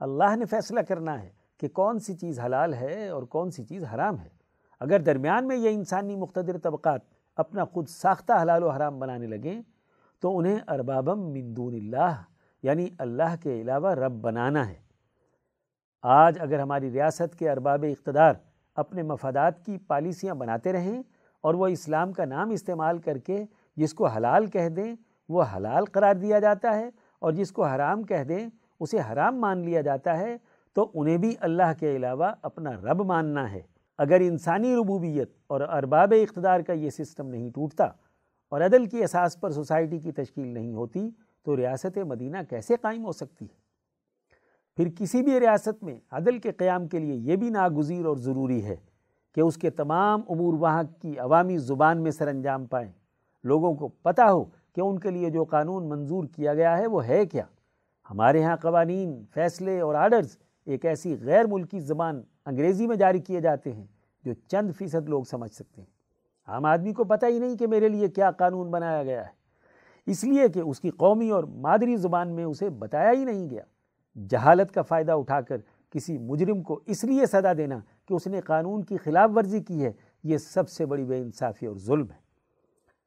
اللہ نے فیصلہ کرنا ہے کہ کون سی چیز حلال ہے اور کون سی چیز حرام ہے۔ اگر درمیان میں یہ انسانی مقتدر طبقات اپنا خود ساختہ حلال و حرام بنانے لگیں تو انہیں اربابم من دون اللہ یعنی اللہ کے علاوہ رب بنانا ہے۔ آج اگر ہماری ریاست کے ارباب اقتدار اپنے مفادات کی پالیسیاں بناتے رہیں اور وہ اسلام کا نام استعمال کر کے جس کو حلال کہہ دیں، وہ حلال قرار دیا جاتا ہے اور جس کو حرام کہہ دیں، اسے حرام مان لیا جاتا ہے، تو انہیں بھی اللہ کے علاوہ اپنا رب ماننا ہے۔ اگر انسانی ربوبیت اور ارباب اقتدار کا یہ سسٹم نہیں ٹوٹتا اور عدل کی اساس پر سوسائٹی کی تشکیل نہیں ہوتی تو ریاست مدینہ کیسے قائم ہو سکتی؟ ہے پھر کسی بھی ریاست میں عدل کے قیام کے لیے یہ بھی ناگزیر اور ضروری ہے کہ اس کے تمام امور وہاں کی عوامی زبان میں سر انجام پائیں۔ لوگوں کو پتہ ہو کہ ان کے لیے جو قانون منظور کیا گیا ہے وہ ہے کیا۔ ہمارے ہاں قوانین، فیصلے اور آرڈرز ایک ایسی غیر ملکی زبان انگریزی میں جاری کیے جاتے ہیں جو چند فیصد لوگ سمجھ سکتے ہیں۔ عام آدمی کو پتہ ہی نہیں کہ میرے لیے کیا قانون بنایا گیا ہے۔ اس لیے کہ اس کی قومی اور مادری زبان میں اسے بتایا ہی نہیں گیا۔ جہالت کا فائدہ اٹھا کر کسی مجرم کو اس لیے سزا دینا کہ اس نے قانون کی خلاف ورزی کی ہے، یہ سب سے بڑی بے انصافی اور ظلم ہے۔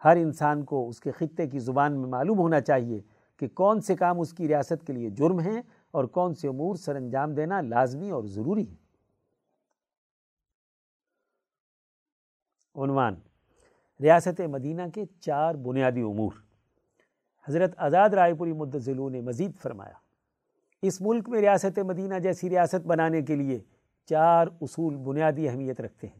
ہر انسان کو اس کے خطے کی زبان میں معلوم ہونا چاہیے کہ کون سے کام اس کی ریاست کے لیے جرم ہیں اور کون سے امور سر انجام دینا لازمی اور ضروری ہے عنوان ریاست مدینہ کے چار بنیادی امور۔ حضرت آزاد رائے پوری مدضلو نے مزید فرمایا، اس ملک میں ریاست مدینہ جیسی ریاست بنانے کے لیے چار اصول بنیادی اہمیت رکھتے ہیں۔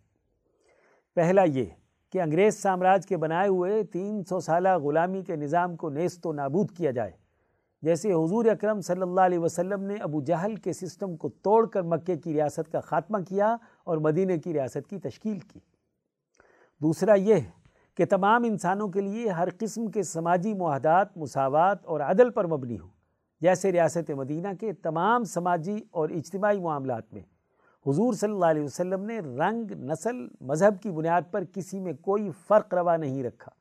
پہلا یہ کہ انگریز سامراج کے بنائے ہوئے تین سو سالہ غلامی کے نظام کو نیست و نابود کیا جائے، جیسے حضور اکرم صلی اللہ علیہ وسلم نے ابو جہل کے سسٹم کو توڑ کر مکے کی ریاست کا خاتمہ کیا اور مدینہ کی ریاست کی تشکیل کی۔ دوسرا یہ کہ تمام انسانوں کے لیے ہر قسم کے سماجی معاہدات، مساوات اور عدل پر مبنی ہوں۔ جیسے ریاست مدینہ کے تمام سماجی اور اجتماعی معاملات میں۔ حضور صلی اللہ علیہ وسلم نے رنگ، نسل، مذہب کی بنیاد پر کسی میں کوئی فرق روا نہیں رکھا۔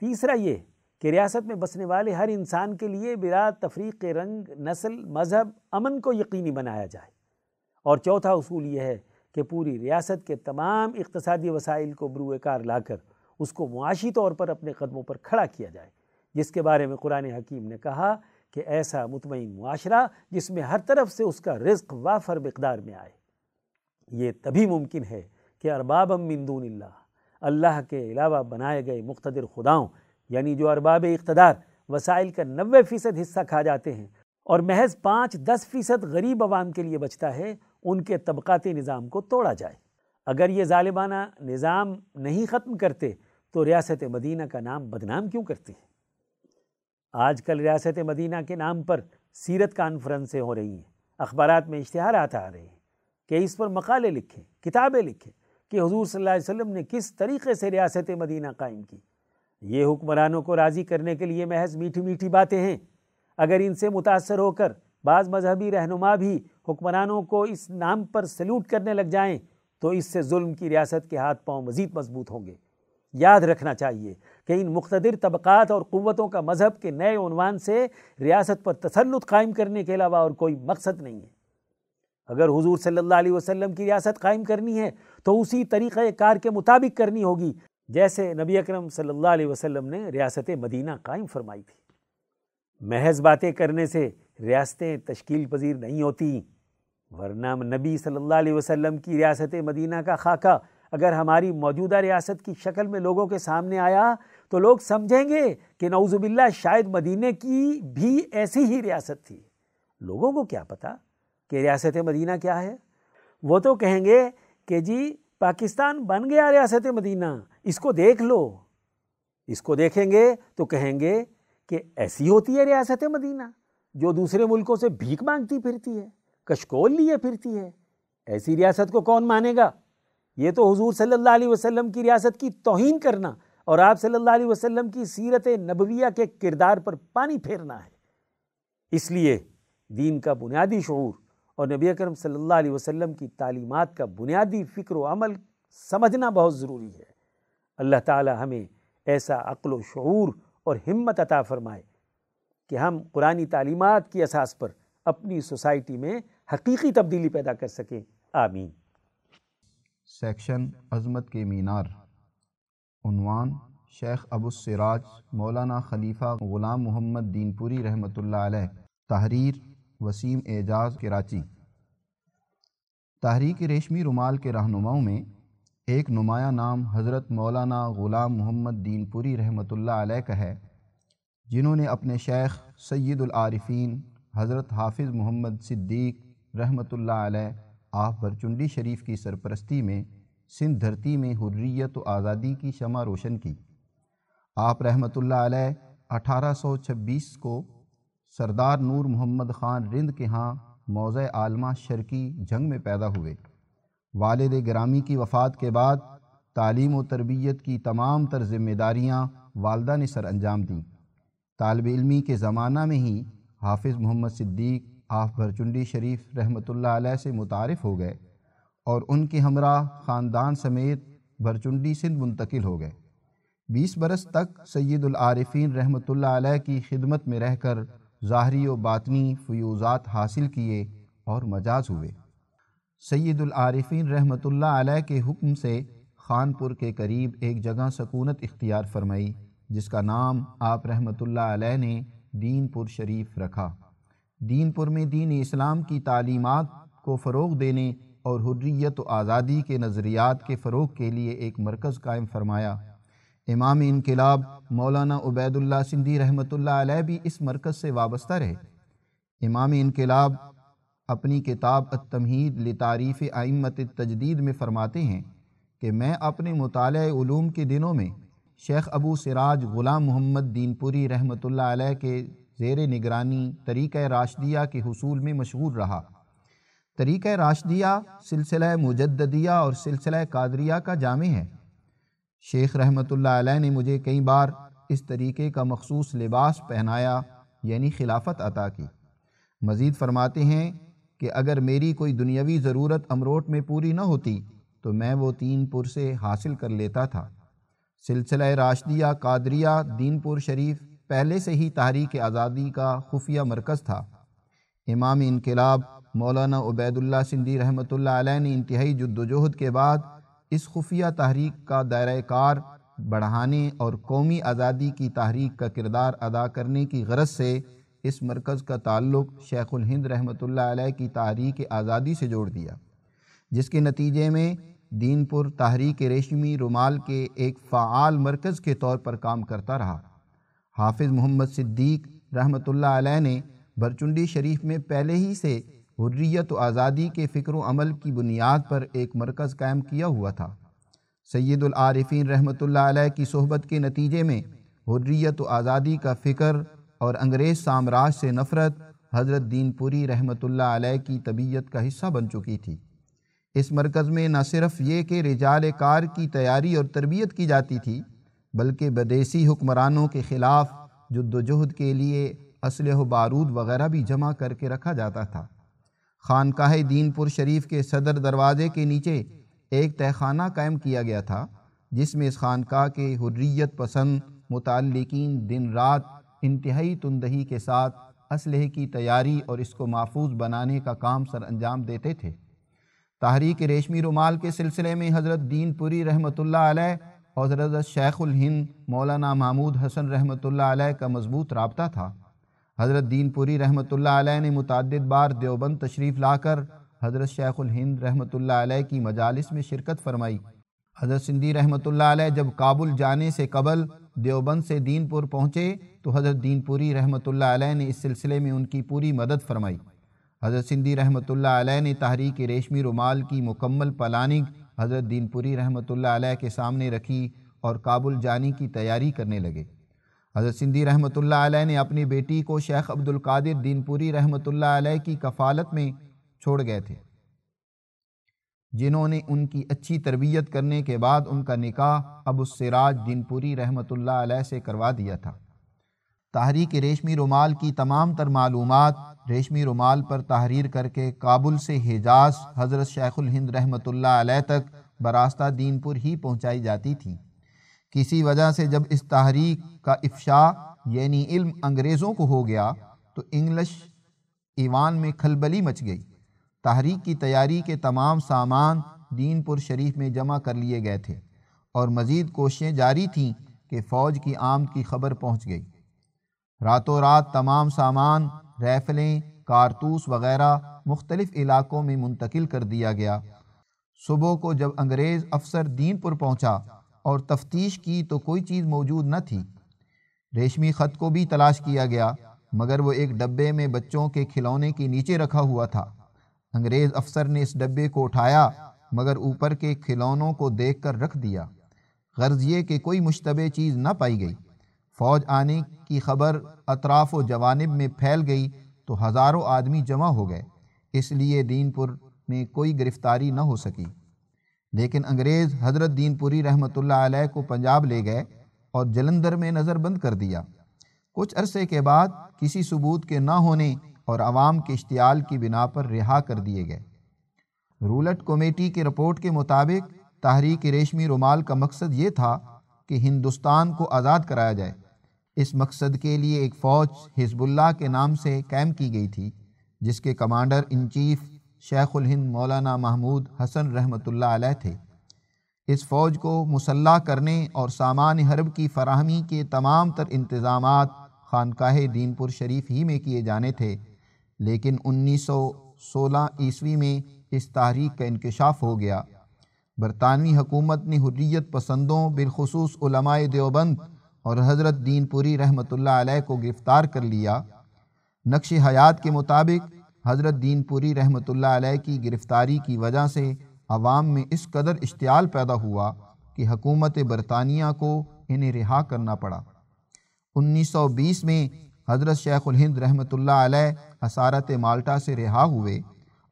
تیسرا یہ کہ ریاست میں بسنے والے ہر انسان کے لیے بلا تفریق رنگ، نسل، مذہب، امن کو یقینی بنایا جائے۔ اور چوتھا اصول یہ ہے کہ پوری ریاست کے تمام اقتصادی وسائل کو بروئے کار لا کر اس کو معاشی طور پر اپنے قدموں پر کھڑا کیا جائے۔ جس کے بارے میں قرآن حکیم نے کہا کہ ایسا مطمئن معاشرہ جس میں ہر طرف سے اس کا رزق وافر مقدار میں آئے۔ یہ تبھی ممکن ہے کہ ارباب من دون اللہ اللہ کے علاوہ بنائے گئے مقتدر خداؤں یعنی جو ارباب اقتدار وسائل کا نوے فیصد حصہ کھا جاتے ہیں اور محض پانچ دس فیصد غریب عوام کے لیے بچتا ہے ان کے طبقاتی نظام کو توڑا جائے۔ اگر یہ ظالمانہ نظام نہیں ختم کرتے، تو ریاست مدینہ کا نام بدنام کیوں کرتے ہیں؟ آج کل ریاست مدینہ کے نام پر سیرت کانفرنسیں ہو رہی ہیں، اخبارات میں اشتہارات آ رہے ہیں کہ اس پر مقالے لکھیں کتابیں لکھیں کہ حضور صلی اللہ علیہ وسلم نے کس طریقے سے ریاست مدینہ قائم کی۔ یہ حکمرانوں کو راضی کرنے کے لیے محض میٹھی میٹھی باتیں ہیں۔ اگر ان سے متاثر ہو کر بعض مذہبی رہنما بھی حکمرانوں کو اس نام پر سلوٹ کرنے لگ جائیں تو اس سے ظلم کی ریاست کے ہاتھ پاؤں مزید مضبوط ہوں گے۔ یاد رکھنا چاہیے کہ ان مقتدر طبقات اور قوتوں کا مذہب کے نئے عنوان سے ریاست پر تسلط قائم کرنے کے علاوہ اور کوئی مقصد نہیں ہے۔ اگر حضور صلی اللہ علیہ وسلم کی ریاست قائم کرنی ہے تو اسی طریقہ کار کے مطابق کرنی ہوگی، جیسے نبی اکرم صلی اللہ علیہ وسلم نے ریاست مدینہ قائم فرمائی تھی۔ محض باتیں کرنے سے ریاستیں تشکیل پذیر نہیں ہوتی، ورنہ نبی صلی اللہ علیہ وسلم کی ریاست مدینہ کا خاکہ اگر ہماری موجودہ ریاست کی شکل میں لوگوں کے سامنے آیا تو لوگ سمجھیں گے کہ نعوذ باللہ شاید مدینہ کی بھی ایسی ہی ریاست تھی۔ لوگوں کو کیا پتا کہ ریاست مدینہ کیا ہے؟ وہ تو کہیں گے کہ جی پاکستان بن گیا ریاست مدینہ، اس کو دیکھ لو۔ اس کو دیکھیں گے تو کہیں گے کہ ایسی ہوتی ہے ریاست مدینہ۔ جو دوسرے ملکوں سے بھیک مانگتی پھرتی ہے، کشکول لیے پھرتی ہے، ایسی ریاست کو کون مانے گا؟ یہ تو حضور صلی اللہ علیہ وسلم کی ریاست کی توہین کرنا اور آپ صلی اللہ علیہ وسلم کی سیرت نبویہ کے کردار پر پانی پھیرنا ہے۔ اس لیے دین کا بنیادی شعور اور نبی اکرم صلی اللہ علیہ وسلم کی تعلیمات کا بنیادی فکر و عمل سمجھنا بہت ضروری ہے۔ اللہ تعالی ہمیں ایسا عقل و شعور اور ہمت عطا فرمائے۔ کہ ہم قرآن تعلیمات کی اساس پر اپنی سوسائٹی میں حقیقی تبدیلی پیدا کر سکیں۔ آمین۔ سیکشن عظمت کے مینار۔ عنوان شیخ ابو السراج مولانا خلیفہ غلام محمد دین پوری رحمۃ اللہ علیہ۔ تحریر وسیم اعجاز کراچی۔ تحریک ریشمی رومال کے رہنماؤں میں ایک نمایاں نام حضرت مولانا غلام محمد دین پوری رحمۃ اللہ علیہ کا ہے۔ جنہوں نے اپنے شیخ سید العارفین حضرت حافظ محمد صدیق رحمۃ اللہ علیہ آپ برچنڈی شریف کی سرپرستی میں سندھ دھرتی میں حریت و آزادی کی شمع روشن کی۔ آپ رحمۃ اللہ علیہ اٹھارہ سو چھبیس کو سردار نور محمد خان رند کے ہاں موضع عالمہ شرکی جنگ میں پیدا ہوئے۔ والد گرامی کی وفات کے بعد تعلیم و تربیت کی تمام تر ذمہ داریاں والدہ نے سر انجام دیں۔ طالب علمی کے زمانہ میں ہی حافظ محمد صدیق آف بھرچنڈی شریف رحمۃ اللہ علیہ سے متعارف ہو گئے اور ان کے ہمراہ خاندان سمیت بھرچنڈی سندھ منتقل ہو گئے۔ بیس برس تک سید العارفین رحمۃ اللہ علیہ کی خدمت میں رہ کر ظاہری و باطنی فیوزات حاصل کیے اور مجاز ہوئے۔ سید العارفین رحمۃ اللہ علیہ کے حکم سے خانپور کے قریب ایک جگہ سکونت اختیار فرمائی۔ جس کا نام آپ رحمۃ اللہ علیہ نے دین پور شریف رکھا۔ دین پور میں دین اسلام کی تعلیمات کو فروغ دینے اور حریت و آزادی کے نظریات کے فروغ کے لیے ایک مرکز قائم فرمایا۔ امام انقلاب مولانا عبید اللہ سندھی رحمۃ اللہ علیہ بھی اس مرکز سے وابستہ رہے۔ امام انقلاب اپنی کتاب التمہید لتعریف آئمت تجدید میں فرماتے ہیں کہ میں اپنے مطالعہ علوم کے دنوں میں شیخ ابو سراج غلام محمد دین پوری رحمۃ اللہ علیہ کے زیر نگرانی طریقہ راشدیہ کے حصول میں مشغول رہا۔ طریقہ راشدیہ سلسلہ مجددیہ اور سلسلہ قادریہ کا جامع ہے۔ شیخ رحمۃ اللہ علیہ نے مجھے کئی بار اس طریقے کا مخصوص لباس پہنایا یعنی خلافت عطا کی۔ مزید فرماتے ہیں کہ اگر میری کوئی دنیاوی ضرورت امروٹ میں پوری نہ ہوتی تو میں وہ تین پور سے حاصل کر لیتا تھا۔ سلسلہ راشدیہ، قادریہ، دین پور شریف پہلے سے ہی تحریک آزادی کا خفیہ مرکز تھا۔ امام انقلاب، مولانا عبید اللہ سندھی رحمۃ اللہ علیہ نے انتہائی جد و جہد کے بعد اس خفیہ تحریک کا دائرہ کار بڑھانے اور قومی آزادی کی تحریک کا کردار ادا کرنے کی غرض سے اس مرکز کا تعلق شیخ الہند رحمۃ اللہ علیہ کی تحریک آزادی سے جوڑ دیا، جس کے نتیجے میں دین پور تحریک ریشمی رومال کے ایک فعال مرکز کے طور پر کام کرتا رہا۔ حافظ محمد صدیق رحمۃ اللہ علیہ نے برچنڈی شریف میں پہلے ہی سے حریت و آزادی کے فکر و عمل کی بنیاد پر ایک مرکز قائم کیا ہوا تھا۔ سید العارفین رحمۃ اللہ علیہ کی صحبت کے نتیجے میں حریت و آزادی کا فکر اور انگریز سامراج سے نفرت حضرت دین پوری رحمۃ اللہ علیہ کی طبیعت کا حصہ بن چکی تھی۔ اس مرکز میں نہ صرف یہ کہ رجال کار کی تیاری اور تربیت کی جاتی تھی، بلکہ بدیسی حکمرانوں کے خلاف جد و جہد کے لیے اسلح و بارود وغیرہ بھی جمع کر کے رکھا جاتا تھا۔ خانقاہ دین پور شریف کے صدر دروازے کے نیچے ایک تہخانہ قائم کیا گیا تھا، جس میں اس خانقاہ کے حریت پسند متعلقین دن رات انتہائی تندہی کے ساتھ اسلحے کی تیاری اور اس کو محفوظ بنانے کا کام سر انجام دیتے تھے۔ تحریک ریشمی رومال کے سلسلے میں حضرت دین پوری رحمۃ اللہ علیہ اور حضرت شیخ الہند مولانا محمود حسن رحمۃ اللہ علیہ کا مضبوط رابطہ تھا۔ حضرت دین پوری رحمۃ اللہ علیہ نے متعدد بار دیوبند تشریف لا کر حضرت شیخ الہند رحمۃ اللہ علیہ کی مجالس میں شرکت فرمائی۔ حضرت سندھی رحمۃ اللہ علیہ جب کابل جانے سے قبل دیوبند سے دین پور پہنچے تو حضرت دین پوری رحمۃ اللہ علیہ نے اس سلسلے میں ان کی پوری مدد فرمائی۔ حضرت سندھی رحمۃ اللہ علیہ نے تحریک ریشمی رومال کی مکمل پلاننگ حضرت دین پوری رحمۃ اللہ علیہ کے سامنے رکھی اور کابل جانے کی تیاری کرنے لگے۔ حضرت سندھی رحمۃ اللہ علیہ نے اپنی بیٹی کو شیخ عبد القادر دین پوری رحمۃ اللہ علیہ کی کفالت میں چھوڑ گئے تھے۔ جنہوں نے ان کی اچھی تربیت کرنے کے بعد ان کا نکاح ابو السراج دین پوری رحمۃ اللہ علیہ سے کروا دیا تھا۔ تحریک ریشمی رومال کی تمام تر معلومات ریشمی رومال پر تحریر کر کے کابل سے حجاز حضرت شیخ الہند رحمۃ اللہ علیہ تک براستہ دین پور ہی پہنچائی جاتی تھی۔ کسی وجہ سے جب اس تحریک کا افشا یعنی علم انگریزوں کو ہو گیا تو انگلش ایوان میں کھلبلی مچ گئی۔ تحریک کی تیاری کے تمام سامان دین پور شریف میں جمع کر لیے گئے تھے اور مزید کوششیں جاری تھیں کہ فوج کی آمد کی خبر پہنچ گئی۔ راتوں رات تمام سامان، ریفلیں، کارتوس وغیرہ مختلف علاقوں میں منتقل کر دیا گیا۔ صبح کو جب انگریز افسر دین پور پہنچا اور تفتیش کی تو کوئی چیز موجود نہ تھی۔ ریشمی خط کو بھی تلاش کیا گیا، مگر وہ ایک ڈبے میں بچوں کے کھلونے کے نیچے رکھا ہوا تھا۔ انگریز افسر نے اس ڈبے کو اٹھایا، مگر اوپر کے کھلونوں کو دیکھ کر رکھ دیا۔ غرض یہ کہ کوئی مشتبہ چیز نہ پائی گئی۔ فوج آنے کی خبر اطراف و جوانب میں پھیل گئی تو ہزاروں آدمی جمع ہو گئے۔ اس لیے دین پور میں کوئی گرفتاری نہ ہو سکی۔ لیکن انگریز حضرت دین پوری رحمۃ اللہ علیہ کو پنجاب لے گئے اور جلندر میں نظر بند کر دیا۔ کچھ عرصے کے بعد کسی ثبوت کے نہ ہونے اور عوام کے اشتعال کی بنا پر رہا کر دیے گئے۔ رولٹ کمیٹی کی رپورٹ کے مطابق تحریک ریشمی رومال کا مقصد یہ تھا کہ ہندوستان کو آزاد کرایا جائے۔ اس مقصد کے لیے ایک فوج حزب اللہ کے نام سے قائم کی گئی تھی، جس کے کمانڈر ان چیف شیخ الہند مولانا محمود حسن رحمۃ اللہ علیہ تھے۔ اس فوج کو مسلح کرنے اور سامان حرب کی فراہمی کے تمام تر انتظامات خانقاہ دین پور شریف ہی میں کیے جانے تھے، لیکن انیس سو سولہ عیسوی میں اس تحریک کا انکشاف ہو گیا۔ برطانوی حکومت نے حریت پسندوں بالخصوص علماء دیوبند اور حضرت دین پوری رحمۃ اللہ علیہ کو گرفتار کر لیا۔ نقش حیات کے مطابق حضرت دین پوری رحمۃ اللہ علیہ کی گرفتاری کی وجہ سے عوام میں اس قدر اشتعال پیدا ہوا کہ حکومت برطانیہ کو انہیں رہا کرنا پڑا۔ انیس سو بیس میں حضرت شیخ الہند رحمۃ اللہ علیہ حسارت مالٹا سے رہا ہوئے۔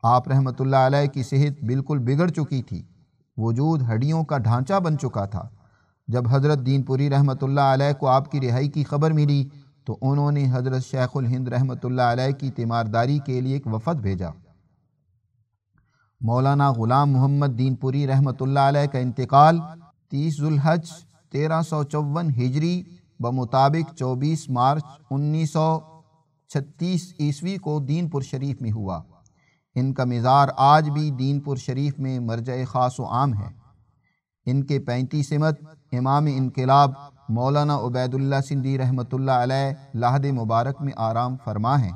آپ رحمۃ اللہ علیہ کی صحت بالکل بگڑ چکی تھی۔ وجود ہڈیوں کا ڈھانچہ بن چکا تھا۔ جب حضرت دین پوری رحمۃ اللہ علیہ کو آپ کی رہائی کی خبر ملی تو انہوں نے حضرت شیخ الہند رحمۃ اللہ علیہ کی تیمارداری کے لیے ایک وفد بھیجا۔ مولانا غلام محمد دین پوری رحمۃ اللہ علیہ کا انتقال تیس ذوالحج تیرہ سو چون ہجری بمطابق چوبیس مارچ انیس سو چھتیس عیسوی کو دین پور شریف میں ہوا۔ ان کا مزار آج بھی دین پور شریف میں مرجع خاص و عام ہے۔ ان کے پینتی سمت امام انقلاب مولانا عبید اللہ سندھی رحمۃ اللہ علیہ لہد مبارک میں آرام فرما ہیں۔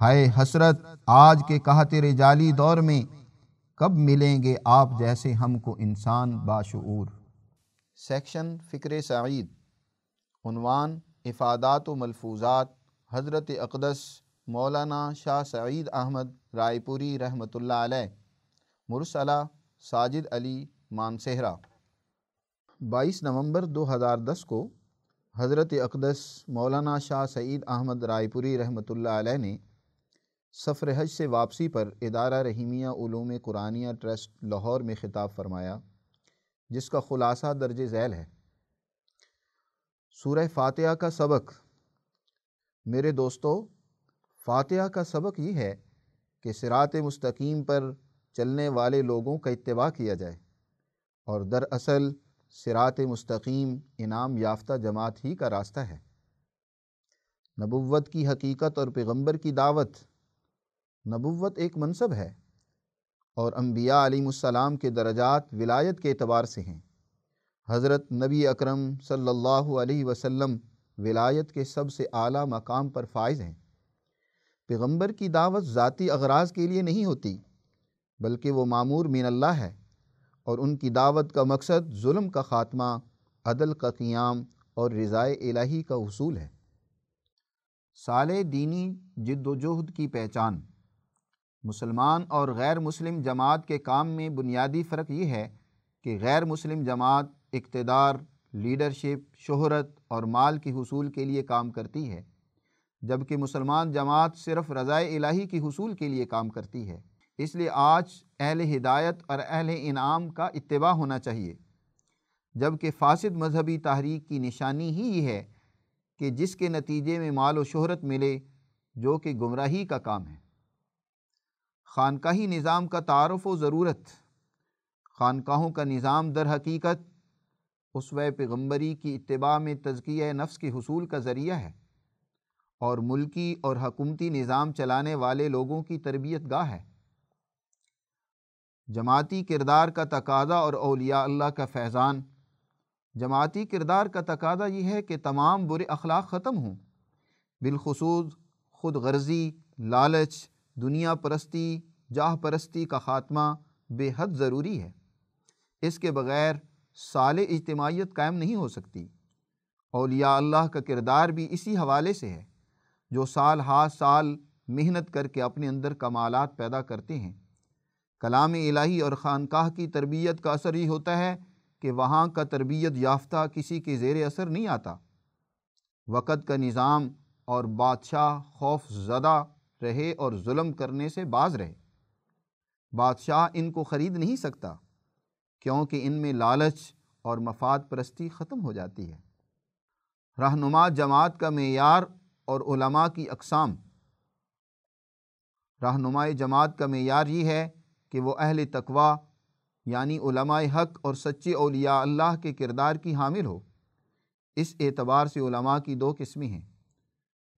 ہائے حسرت، آج کے کہتے رجالی دور میں کب ملیں گے آپ جیسے ہم کو انسان باشعور؟ سیکشن فکر سعید، عنوان افادات و ملفوظات، حضرت اقدس مولانا شاہ سعید احمد رائے پوری رحمۃ اللہ علیہ، مرسلہ ساجد علی مانسہرہ۔ بائیس نومبر دو ہزار دس کو حضرت اقدس مولانا شاہ سعید احمد رائے پوری رحمۃ اللہ علیہ نے سفر حج سے واپسی پر ادارہ رحیمیہ علوم قرآنیہ ٹرسٹ لاہور میں خطاب فرمایا، جس کا خلاصہ درج ذیل ہے۔ سورہ فاتحہ کا سبق۔ میرے دوستو، فاتحہ کا سبق یہ ہے کہ سرات مستقیم پر چلنے والے لوگوں کا اتباع کیا جائے اور دراصل سرات مستقیم انعام یافتہ جماعت ہی کا راستہ ہے۔ نبوت کی حقیقت اور پیغمبر کی دعوت، نبوت ایک منصب ہے اور انبیاء علیہ السلام کے درجات ولایت کے اعتبار سے ہیں۔ حضرت نبی اکرم صلی اللہ علیہ وسلم ولایت کے سب سے اعلیٰ مقام پر فائز ہیں۔ پیغمبر کی دعوت ذاتی اغراض کے لیے نہیں ہوتی، بلکہ وہ معمور من اللہ ہے۔ اور ان کی دعوت کا مقصد ظلم کا خاتمہ، عدل کا قیام اور رضائے الہی کا حصول ہے۔ سال دینی جد و جہد کی پہچان۔ مسلمان اور غیر مسلم جماعت کے کام میں بنیادی فرق یہ ہے کہ غیر مسلم جماعت اقتدار، لیڈرشپ، شہرت اور مال کی حصول کے لیے کام کرتی ہے، جبکہ مسلمان جماعت صرف رضائے الہی کی حصول کے لیے کام کرتی ہے۔ اس لیے آج اہل ہدایت اور اہل انعام کا اتباع ہونا چاہیے۔ جبکہ فاسد مذہبی تحریک کی نشانی ہی یہ ہے کہ جس کے نتیجے میں مال و شہرت ملے، جو کہ گمراہی کا کام ہے۔ خانقاہی نظام کا تعارف و ضرورت، خانقاہوں کا نظام در حقیقت اس پیغمبری کی اتباع میں تزکیہ نفس کے حصول کا ذریعہ ہے اور ملکی اور حکومتی نظام چلانے والے لوگوں کی تربیت گاہ ہے۔ جماعتی کردار کا تقاضا اور اولیاء اللہ کا فیضان۔ جماعتی کردار کا تقاضا یہ ہے کہ تمام برے اخلاق ختم ہوں۔ بالخصوص خود غرضی، لالچ، دنیا پرستی، جاہ پرستی کا خاتمہ بے حد ضروری ہے۔ اس کے بغیر سال اجتماعیت قائم نہیں ہو سکتی۔ اولیاء اللہ کا کردار بھی اسی حوالے سے ہے جو سال ہاتھ سال محنت کر کے اپنے اندر کمالات پیدا کرتے ہیں۔ کلام الہی اور خانقاہ کی تربیت کا اثر یہ ہوتا ہے کہ وہاں کا تربیت یافتہ کسی کے زیر اثر نہیں آتا۔ وقت کا نظام اور بادشاہ خوف زدہ رہے اور ظلم کرنے سے باز رہے۔ بادشاہ ان کو خرید نہیں سکتا کیونکہ ان میں لالچ اور مفاد پرستی ختم ہو جاتی ہے۔ رہنما جماعت کا معیار اور علماء کی اقسام۔ رہنمائی جماعت کا معیار یہ ہے کہ وہ اہل تقوا یعنی علماء حق اور سچے اولیاء اللہ کے کردار کی حامل ہو۔ اس اعتبار سے علماء کی دو قسمیں ہیں۔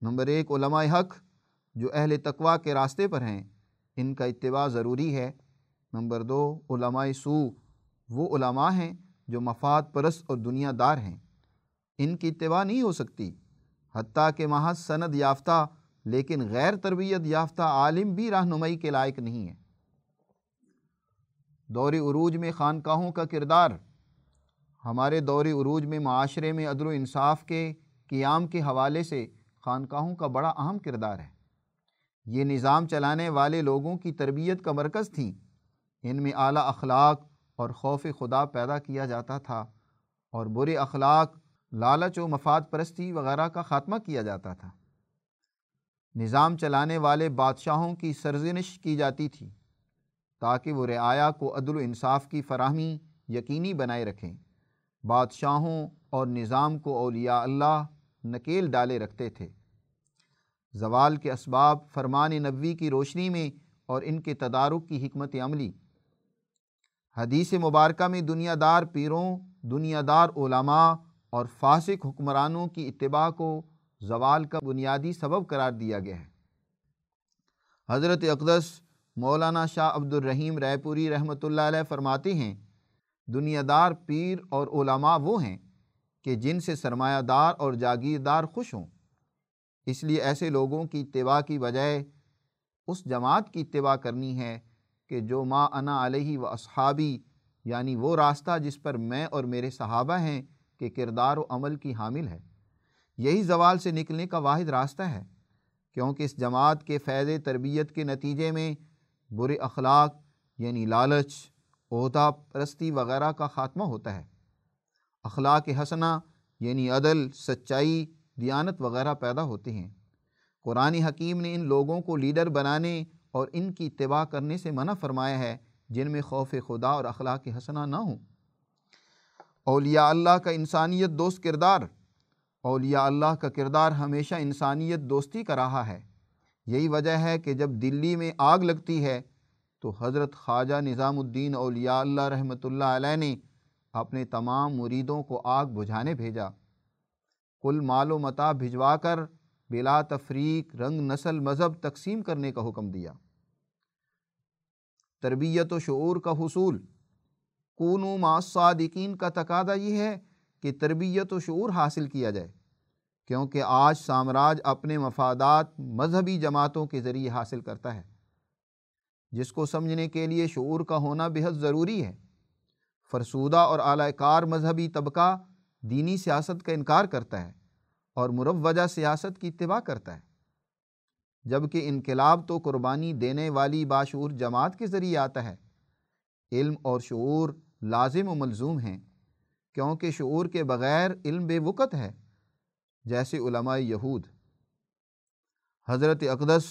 نمبر ایک، علماء حق جو اہل تقوا کے راستے پر ہیں، ان کا اتباع ضروری ہے۔ نمبر دو، علماء سو وہ علماء ہیں جو مفاد پرست اور دنیا دار ہیں۔ ان کی اتباع نہیں ہو سکتی، حتیٰ کہ محض سند یافتہ لیکن غیر تربیت یافتہ عالم بھی رہنمائی کے لائق نہیں ہے۔ دور عروج میں خانقاہوں کا کردار، ہمارے دور عروج میں معاشرے میں عدل و انصاف کے قیام کے حوالے سے خانقاہوں کا بڑا اہم کردار ہے۔ یہ نظام چلانے والے لوگوں کی تربیت کا مرکز تھیں۔ ان میں اعلیٰ اخلاق اور خوف خدا پیدا کیا جاتا تھا اور برے اخلاق، لالچ و مفاد پرستی وغیرہ کا خاتمہ کیا جاتا تھا۔ نظام چلانے والے بادشاہوں کی سرزنش کی جاتی تھی۔ تاکہ وہ رعایا کو عدل و انصاف کی فراہمی یقینی بنائے رکھیں۔ بادشاہوں اور نظام کو اولیاء اللہ نکیل ڈالے رکھتے تھے۔ زوال کے اسباب فرمان نبوی کی روشنی میں اور ان کے تدارک کی حکمت عملی۔ حدیث مبارکہ میں دنیا دار پیروں دنیا دار علماء اور فاسق حکمرانوں کی اتباع کو زوال کا بنیادی سبب قرار دیا گیا ہے۔ حضرت اقدس مولانا شاہ عبد الرحیم رائے پوری رحمۃ اللہ علیہ فرماتے ہیں دنیا دار پیر اور علماء وہ ہیں کہ جن سے سرمایہ دار اور جاگیردار خوش ہوں۔ اس لیے ایسے لوگوں کی اتباع کی بجائے اس جماعت کی اتباع کرنی ہے کہ جو ما انا علیہ و اصحابی یعنی وہ راستہ جس پر میں اور میرے صحابہ ہیں کہ کردار و عمل کی حامل ہے۔ یہی زوال سے نکلنے کا واحد راستہ ہے، کیونکہ اس جماعت کے فیض تربیت کے نتیجے میں برے اخلاق یعنی لالچ عہدہ پرستی وغیرہ کا خاتمہ ہوتا ہے۔ اخلاق حسنہ یعنی عدل، سچائی، دیانت وغیرہ پیدا ہوتے ہیں۔ قرآن حکیم نے ان لوگوں کو لیڈر بنانے اور ان کی اتباع کرنے سے منع فرمایا ہے، جن میں خوف خدا اور اخلاق حسنہ نہ ہوں۔ اولیاء اللہ کا انسانیت دوست کردار۔ اولیاء اللہ کا کردار ہمیشہ انسانیت دوستی کا رہا ہے۔ یہی وجہ ہے کہ جب دلی میں آگ لگتی ہے تو حضرت خواجہ نظام الدین اولیاء اللہ رحمۃ اللہ علیہ نے اپنے تمام مریدوں کو آگ بجھانے بھیجا۔ کل مال و متا بھجوا کر بلا تفریق رنگ نسل مذہب تقسیم کرنے کا حکم دیا۔ تربیت و شعور کا حصول۔ کون و صادقین کا تقاضا یہ ہے کہ تربیت و شعور حاصل کیا جائے۔ کیونکہ آج سامراج اپنے مفادات مذہبی جماعتوں کے ذریعے حاصل کرتا ہے۔ جس کو سمجھنے کے لیے شعور کا ہونا بہت ضروری ہے۔ فرسودہ اور اعلی کار مذہبی طبقہ دینی سیاست کا انکار کرتا ہے اور مروجہ سیاست کی اتباع کرتا ہے۔ جبکہ انقلاب تو قربانی دینے والی باشعور جماعت کے ذریعے آتا ہے۔ علم اور شعور لازم و ملزوم ہیں، کیونکہ شعور کے بغیر علم بے وقت ہے۔ جیسے علماء یہود۔ حضرت اقدس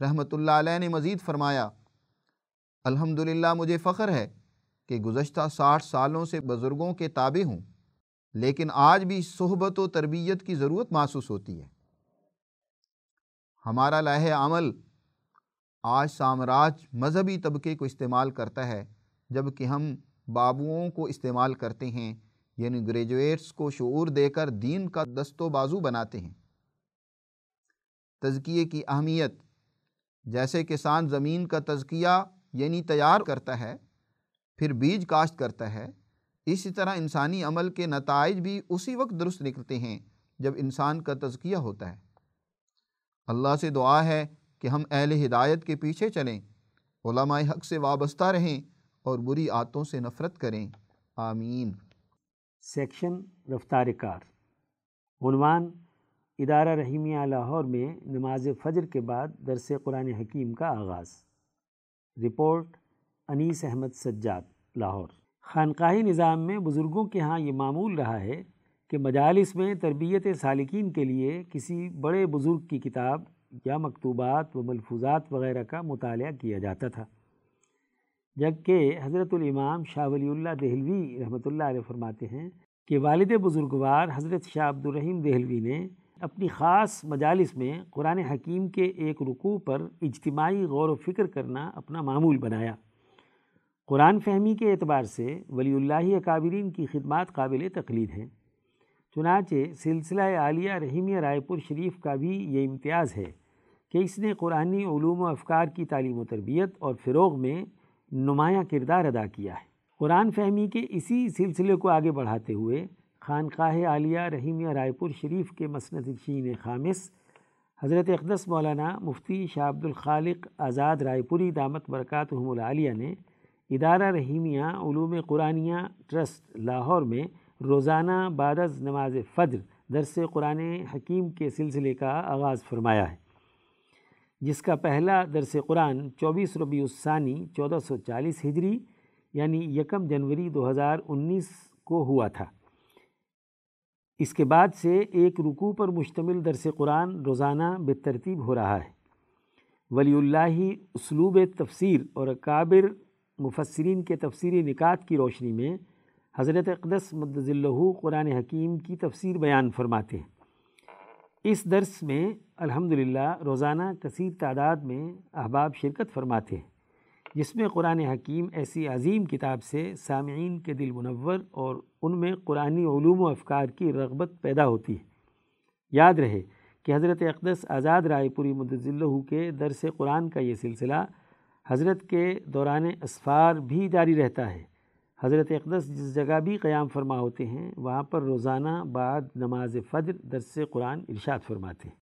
رحمۃ اللہ علیہ نے مزید فرمایا، الحمدللہ، مجھے فخر ہے کہ گزشتہ ساٹھ سالوں سے بزرگوں کے تابع ہوں، لیکن آج بھی صحبت و تربیت کی ضرورت محسوس ہوتی ہے۔ ہمارا لہ عمل آج سامراج مذہبی طبقے کو استعمال کرتا ہے جبکہ ہم بابوؤں کو استعمال کرتے ہیں۔ یعنی گریجویٹس کو شعور دے کر دین کا دست و بازو بناتے ہیں۔ تزکیے کی اہمیت، جیسے کسان زمین کا تزکیہ یعنی تیار کرتا ہے، پھر بیج کاشت کرتا ہے، اسی طرح انسانی عمل کے نتائج بھی اسی وقت درست نکلتے ہیں جب انسان کا تزکیہ ہوتا ہے۔ اللہ سے دعا ہے کہ ہم اہل ہدایت کے پیچھے چلیں، علماء حق سے وابستہ رہیں اور بری آتوں سے نفرت کریں۔ آمین۔ سیکشن رفتار کار۔ عنوان ادارہ رحیمیہ لاہور میں نماز فجر کے بعد درس قرآن حکیم کا آغاز۔ رپورٹ انیس احمد سجاد، لاہور۔ خانقاہی نظام میں بزرگوں کے ہاں یہ معمول رہا ہے کہ مجالس میں تربیت سالکین کے لیے کسی بڑے بزرگ کی کتاب یا مکتوبات و ملفوظات وغیرہ کا مطالعہ کیا جاتا تھا۔ جبکہ حضرت الامام شاہ ولی اللہ دہلوی رحمۃ اللہ علیہ فرماتے ہیں کہ والد بزرگوار حضرت شاہ عبد الرحیم دہلوی نے اپنی خاص مجالس میں قرآن حکیم کے ایک رکوع پر اجتماعی غور و فکر کرنا اپنا معمول بنایا۔ قرآن فہمی کے اعتبار سے ولی اللہ اکابرین کی خدمات قابل تقلید ہیں۔ چنانچہ سلسلہ عالیہ رحیمیہ رائے پور شریف کا بھی یہ امتیاز ہے کہ اس نے قرآنی علوم و افکار کی تعلیم و تربیت اور فروغ میں نمایاں کردار ادا کیا ہے۔ قرآن فہمی کے اسی سلسلے کو آگے بڑھاتے ہوئے خانقاہ عالیہ رحیمیہ رائے پور شریف کے مسند شین خامس، حضرت اقدس مولانا مفتی شاہ عبد الخالق آزاد رائے پوری دامت برکاتہم العالیہ نے ادارہ رحیمیہ علوم قرآنیہ ٹرسٹ لاہور میں روزانہ بعد از نماز فجر درس قرآن حکیم کے سلسلے کا آغاز فرمایا ہے۔ جس کا پہلا درس قرآن چوبیس ربیع الثانی چودہ سو چالیس ہجری یعنی یکم جنوری دو ہزار انیس کو ہوا تھا۔ اس کے بعد سے ایک رکوع پر مشتمل درس قرآن روزانہ بے ترتیب ہو رہا ہے۔ ولی اللہ اسلوب تفسیر اور کابر مفسرین کے تفسیری نکات کی روشنی میں حضرت اقدس مدض اللہ قرآن حکیم کی تفسیر بیان فرماتے ہیں۔ اس درس میں الحمدللہ روزانہ کثیر تعداد میں احباب شرکت فرماتے ہیں، جس میں قرآن حکیم ایسی عظیم کتاب سے سامعین کے دل منور اور ان میں قرآنی علوم و افکار کی رغبت پیدا ہوتی ہے۔ یاد رہے کہ حضرت اقدس آزاد رائے پوری اللہ کے درس قرآن کا یہ سلسلہ حضرت کے دوران اسفار بھی جاری رہتا ہے۔ حضرت اقدس جس جگہ بھی قیام فرما ہوتے ہیں، وہاں پر روزانہ بعد نماز فجر درس قرآن ارشاد فرماتے ہیں۔